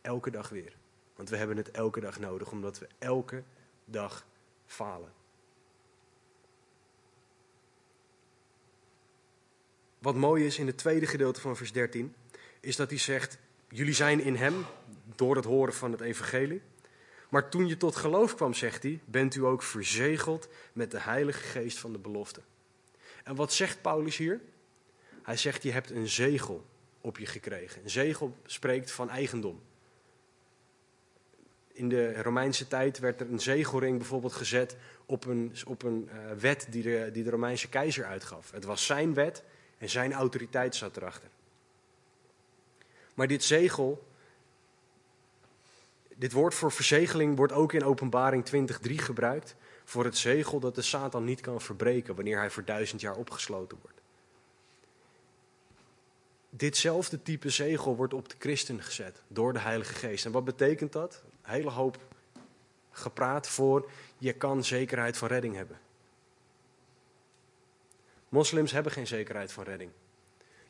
Elke dag weer. Want we hebben het elke dag nodig, omdat we elke dag falen. Wat mooi is in het tweede gedeelte van vers 13, is dat hij zegt: Jullie zijn in hem door het horen van het evangelie. Maar toen je tot geloof kwam, zegt hij, bent u ook verzegeld met de Heilige Geest van de belofte. En wat zegt Paulus hier? Hij zegt: Je hebt een zegel op je gekregen. Een zegel spreekt van eigendom. In de Romeinse tijd werd er een zegelring bijvoorbeeld gezet op een, op een uh, wet die de, die de Romeinse keizer uitgaf. Het was zijn wet en zijn autoriteit zat erachter. Maar dit zegel, dit woord voor verzegeling wordt ook in Openbaring 20.3 gebruikt voor het zegel dat de Satan niet kan verbreken wanneer hij voor duizend jaar opgesloten wordt. Ditzelfde type zegel wordt op de christen gezet door de Heilige Geest. En wat betekent dat? Een hele hoop gepraat voor je kan zekerheid van redding hebben. Moslims hebben geen zekerheid van redding.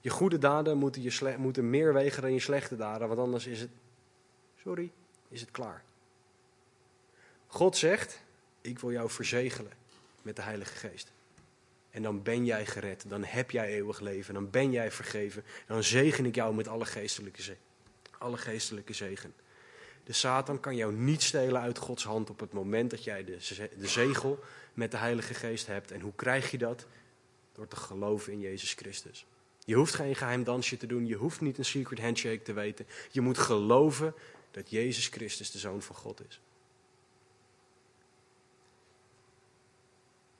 Je goede daden moeten, je moeten meer wegen dan je slechte daden, want anders is het, sorry, is het klaar. God zegt, ik wil jou verzegelen met de Heilige Geest. En dan ben jij gered, dan heb jij eeuwig leven, dan ben jij vergeven. Dan zegen ik jou met alle geestelijke, zegen. alle geestelijke zegen. De Satan kan jou niet stelen uit Gods hand op het moment dat jij de, de zegel met de Heilige Geest hebt. En hoe krijg je dat? Door te geloven in Jezus Christus. Je hoeft geen geheim dansje te doen, je hoeft niet een secret handshake te weten. Je moet geloven dat Jezus Christus de Zoon van God is.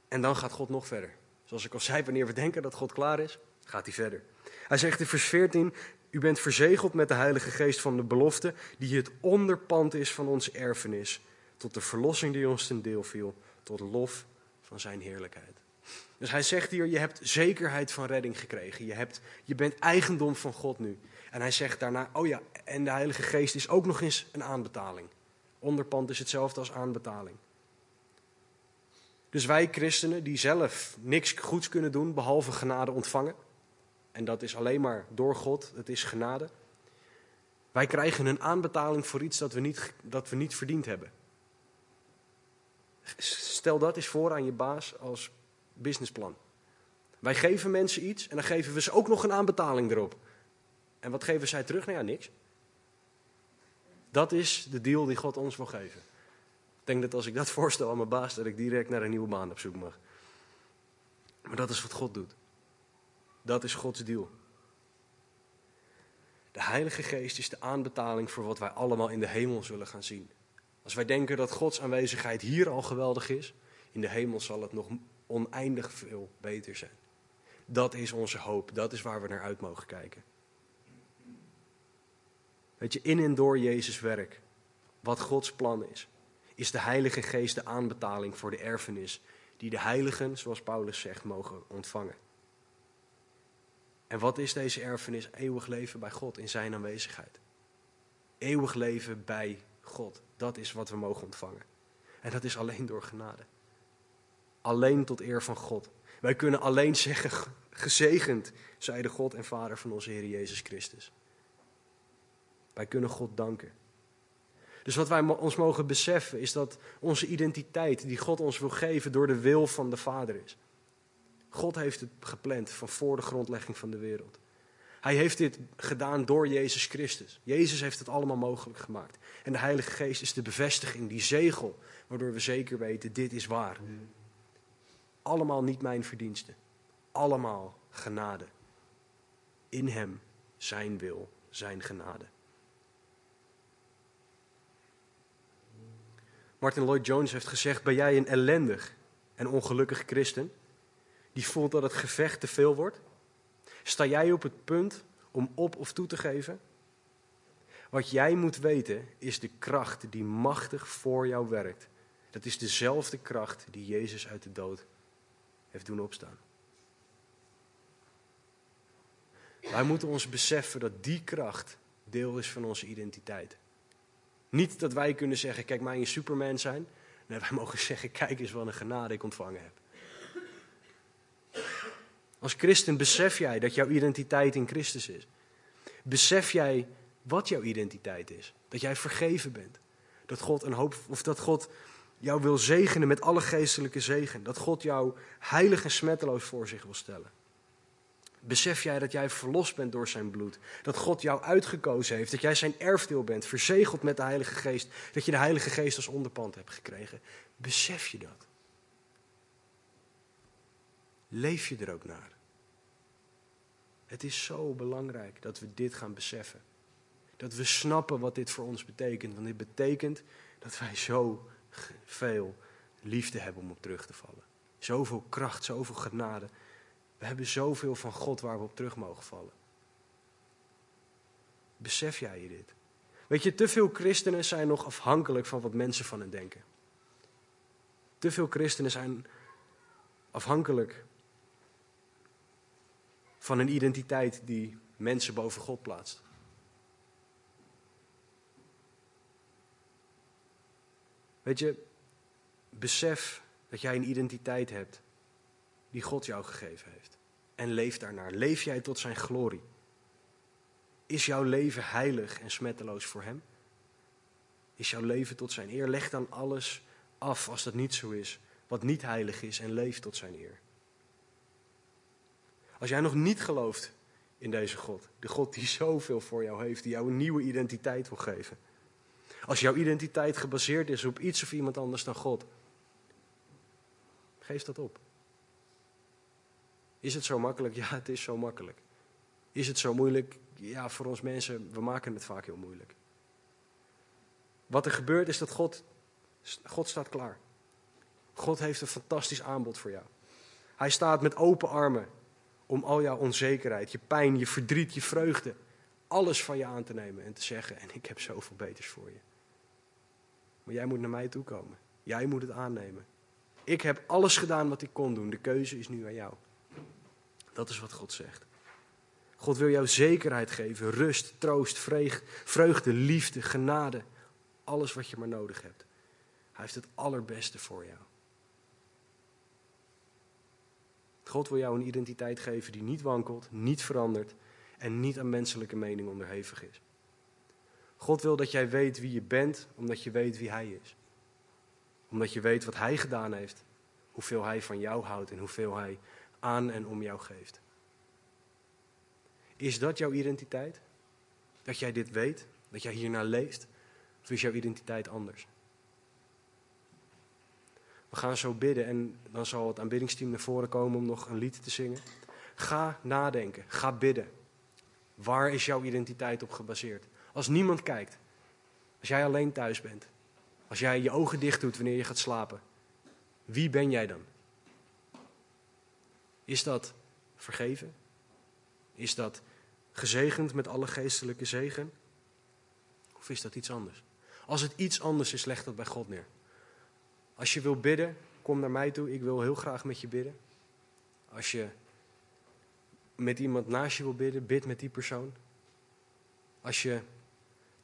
En dan gaat God nog verder. Zoals ik al zei, wanneer we denken dat God klaar is, gaat hij verder. Hij zegt in vers 14, u bent verzegeld met de Heilige Geest van de belofte, die het onderpand is van onze erfenis, tot de verlossing die ons ten deel viel, tot lof van zijn heerlijkheid. Dus hij zegt hier, je hebt zekerheid van redding gekregen. Je, hebt, je bent eigendom van God nu. En hij zegt daarna, oh ja, en de Heilige Geest is ook nog eens een aanbetaling. Onderpand is hetzelfde als aanbetaling. Dus wij christenen die zelf niks goeds kunnen doen behalve genade ontvangen. En dat is alleen maar door God, het is genade. Wij krijgen een aanbetaling voor iets dat we niet, dat we niet verdiend hebben. Stel dat eens voor aan je baas als businessplan. Wij geven mensen iets en dan geven we ze ook nog een aanbetaling erop. En wat geven zij terug? Nou ja, niks. Dat is de deal die God ons wil geven. Ik denk dat als ik dat voorstel aan mijn baas, dat ik direct naar een nieuwe baan op zoek mag. Maar dat is wat God doet. Dat is Gods deal. De Heilige Geest is de aanbetaling voor wat wij allemaal in de hemel zullen gaan zien. Als wij denken dat Gods aanwezigheid hier al geweldig is, in de hemel zal het nog oneindig veel beter zijn. Dat is onze hoop, dat is waar we naar uit mogen kijken. Weet je, in en door Jezus werk, wat Gods plan is, is de Heilige Geest de aanbetaling voor de erfenis die de heiligen, zoals Paulus zegt, mogen ontvangen. En wat is deze erfenis? Eeuwig leven bij God in zijn aanwezigheid. Eeuwig leven bij God. Dat is wat we mogen ontvangen. En dat is alleen door genade. Alleen tot eer van God. Wij kunnen alleen zeggen, gezegend zij de God en Vader van onze Heer Jezus Christus. Wij kunnen God danken. Dus wat wij ons mogen beseffen is dat onze identiteit die God ons wil geven door de wil van de Vader is. God heeft het gepland van voor de grondlegging van de wereld. Hij heeft dit gedaan door Jezus Christus. Jezus heeft het allemaal mogelijk gemaakt. En de Heilige Geest is de bevestiging, die zegel, waardoor we zeker weten, dit is waar. Allemaal niet mijn verdiensten. Allemaal genade. In Hem, Zijn wil, Zijn genade. Martin Lloyd Jones heeft gezegd: Ben jij een ellendig en ongelukkig christen die voelt dat het gevecht te veel wordt? Sta jij op het punt om op of toe te geven? Wat jij moet weten is de kracht die machtig voor jou werkt. Dat is dezelfde kracht die Jezus uit de dood heeft doen opstaan. Wij moeten ons beseffen dat die kracht deel is van onze identiteit. Niet dat wij kunnen zeggen, kijk mij een superman zijn. Nee, wij mogen zeggen, kijk eens wat een genade ik ontvangen heb. Als christen besef jij dat jouw identiteit in Christus is. Besef jij wat jouw identiteit is. Dat jij vergeven bent. Dat God een hoop, of dat God jou wil zegenen met alle geestelijke zegen. Dat God jou heilig en smetteloos voor zich wil stellen. Besef jij dat jij verlost bent door zijn bloed? Dat God jou uitgekozen heeft, dat jij zijn erfdeel bent, verzegeld met de Heilige Geest, dat je de Heilige Geest als onderpand hebt gekregen? Besef je dat? Leef je er ook naar? Het is zo belangrijk dat we dit gaan beseffen. Dat we snappen wat dit voor ons betekent. Want dit betekent dat wij zo veel liefde hebben om op terug te vallen. Zoveel kracht, zoveel genade. We hebben zoveel van God waar we op terug mogen vallen. Besef jij je dit? Weet je, te veel christenen zijn nog afhankelijk van wat mensen van hen denken. Te veel christenen zijn afhankelijk van een identiteit die mensen boven God plaatst. Weet je, besef dat jij een identiteit hebt die God jou gegeven heeft. En leef daarnaar. Leef jij tot zijn glorie? Is jouw leven heilig en smetteloos voor hem? Is jouw leven tot zijn eer? Leg dan alles af als dat niet zo is, wat niet heilig is, en leef tot zijn eer. Als jij nog niet gelooft in deze God, de God die zoveel voor jou heeft, die jou een nieuwe identiteit wil geven. Als jouw identiteit gebaseerd is op iets of iemand anders dan God, geef dat op. Is het zo makkelijk? Ja, het is zo makkelijk. Is het zo moeilijk? Ja, voor ons mensen, we maken het vaak heel moeilijk. Wat er gebeurt is dat God, God staat klaar. God heeft een fantastisch aanbod voor jou. Hij staat met open armen om al jouw onzekerheid, je pijn, je verdriet, je vreugde, alles van je aan te nemen en te zeggen: En ik heb zoveel beters voor je. Maar jij moet naar mij toe komen. Jij moet het aannemen. Ik heb alles gedaan wat ik kon doen. De keuze is nu aan jou. Dat is wat God zegt. God wil jou zekerheid geven, rust, troost, vreugde, liefde, genade. Alles wat je maar nodig hebt. Hij heeft het allerbeste voor jou. God wil jou een identiteit geven die niet wankelt, niet verandert en niet aan menselijke mening onderhevig is. God wil dat jij weet wie je bent, omdat je weet wie Hij is. Omdat je weet wat Hij gedaan heeft, hoeveel Hij van jou houdt en hoeveel Hij aan en om jou geeft. Is dat jouw identiteit? Dat jij dit weet? Dat jij hiernaar leest? Of is jouw identiteit anders? We gaan zo bidden en dan zal het aanbiddingsteam naar voren komen om nog een lied te zingen. Ga nadenken, ga bidden. Waar is jouw identiteit op gebaseerd? Als niemand kijkt, als jij alleen thuis bent, als jij je ogen dicht doet wanneer je gaat slapen, wie ben jij dan? Is dat vergeven? Is dat gezegend met alle geestelijke zegen? Of is dat iets anders? Als het iets anders is, leg dat bij God neer. Als je wil bidden, kom naar mij toe. Ik wil heel graag met je bidden. Als je met iemand naast je wil bidden, bid met die persoon. Als je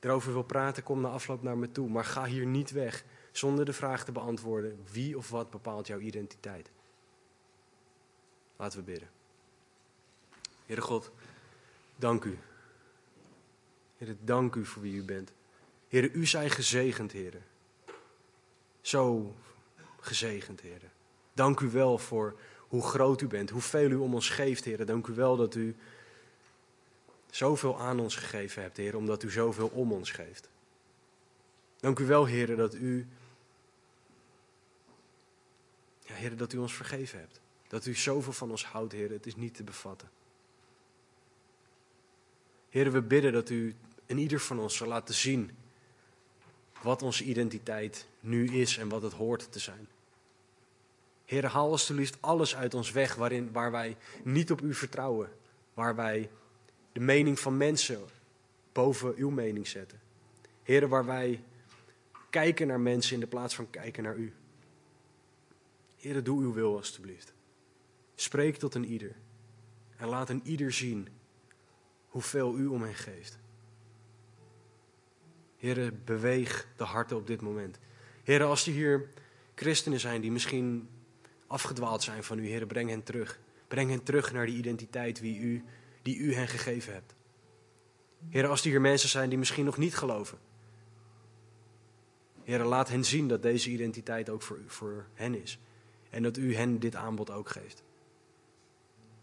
erover wil praten, kom na afloop naar me toe. Maar ga hier niet weg zonder de vraag te beantwoorden: wie of wat bepaalt jouw identiteit? Laten we bidden. Heere God, dank u. Heere, dank u voor wie u bent. Heere, u zij gezegend, Heere. Zo gezegend, Heer. Dank u wel voor hoe groot u bent, hoeveel u om ons geeft, Heer. Dank u wel dat u zoveel aan ons gegeven hebt, Heer, omdat u zoveel om ons geeft. Dank u wel, Heer, dat u, ja, Heer, dat u ons vergeven hebt. Dat u zoveel van ons houdt, Heer, het is niet te bevatten. Heer, we bidden dat u in ieder van ons zal laten zien wat onze identiteit nu is en wat het hoort te zijn. Heer, haal alsjeblieft alles uit ons weg waarin, waar wij niet op u vertrouwen. Waar wij de mening van mensen boven uw mening zetten. Heer, waar wij kijken naar mensen in de plaats van kijken naar u. Heer, doe uw wil alstublieft. Spreek tot een ieder. En laat een ieder zien hoeveel u om hen geeft. Heren, beweeg de harten op dit moment. Heren, als er hier christenen zijn die misschien afgedwaald zijn van u, heren, breng hen terug. Breng hen terug naar die identiteit wie u, die u hen gegeven hebt. Heren, als er hier mensen zijn die misschien nog niet geloven. Heren, laat hen zien dat deze identiteit ook voor, voor hen is. En dat u hen dit aanbod ook geeft.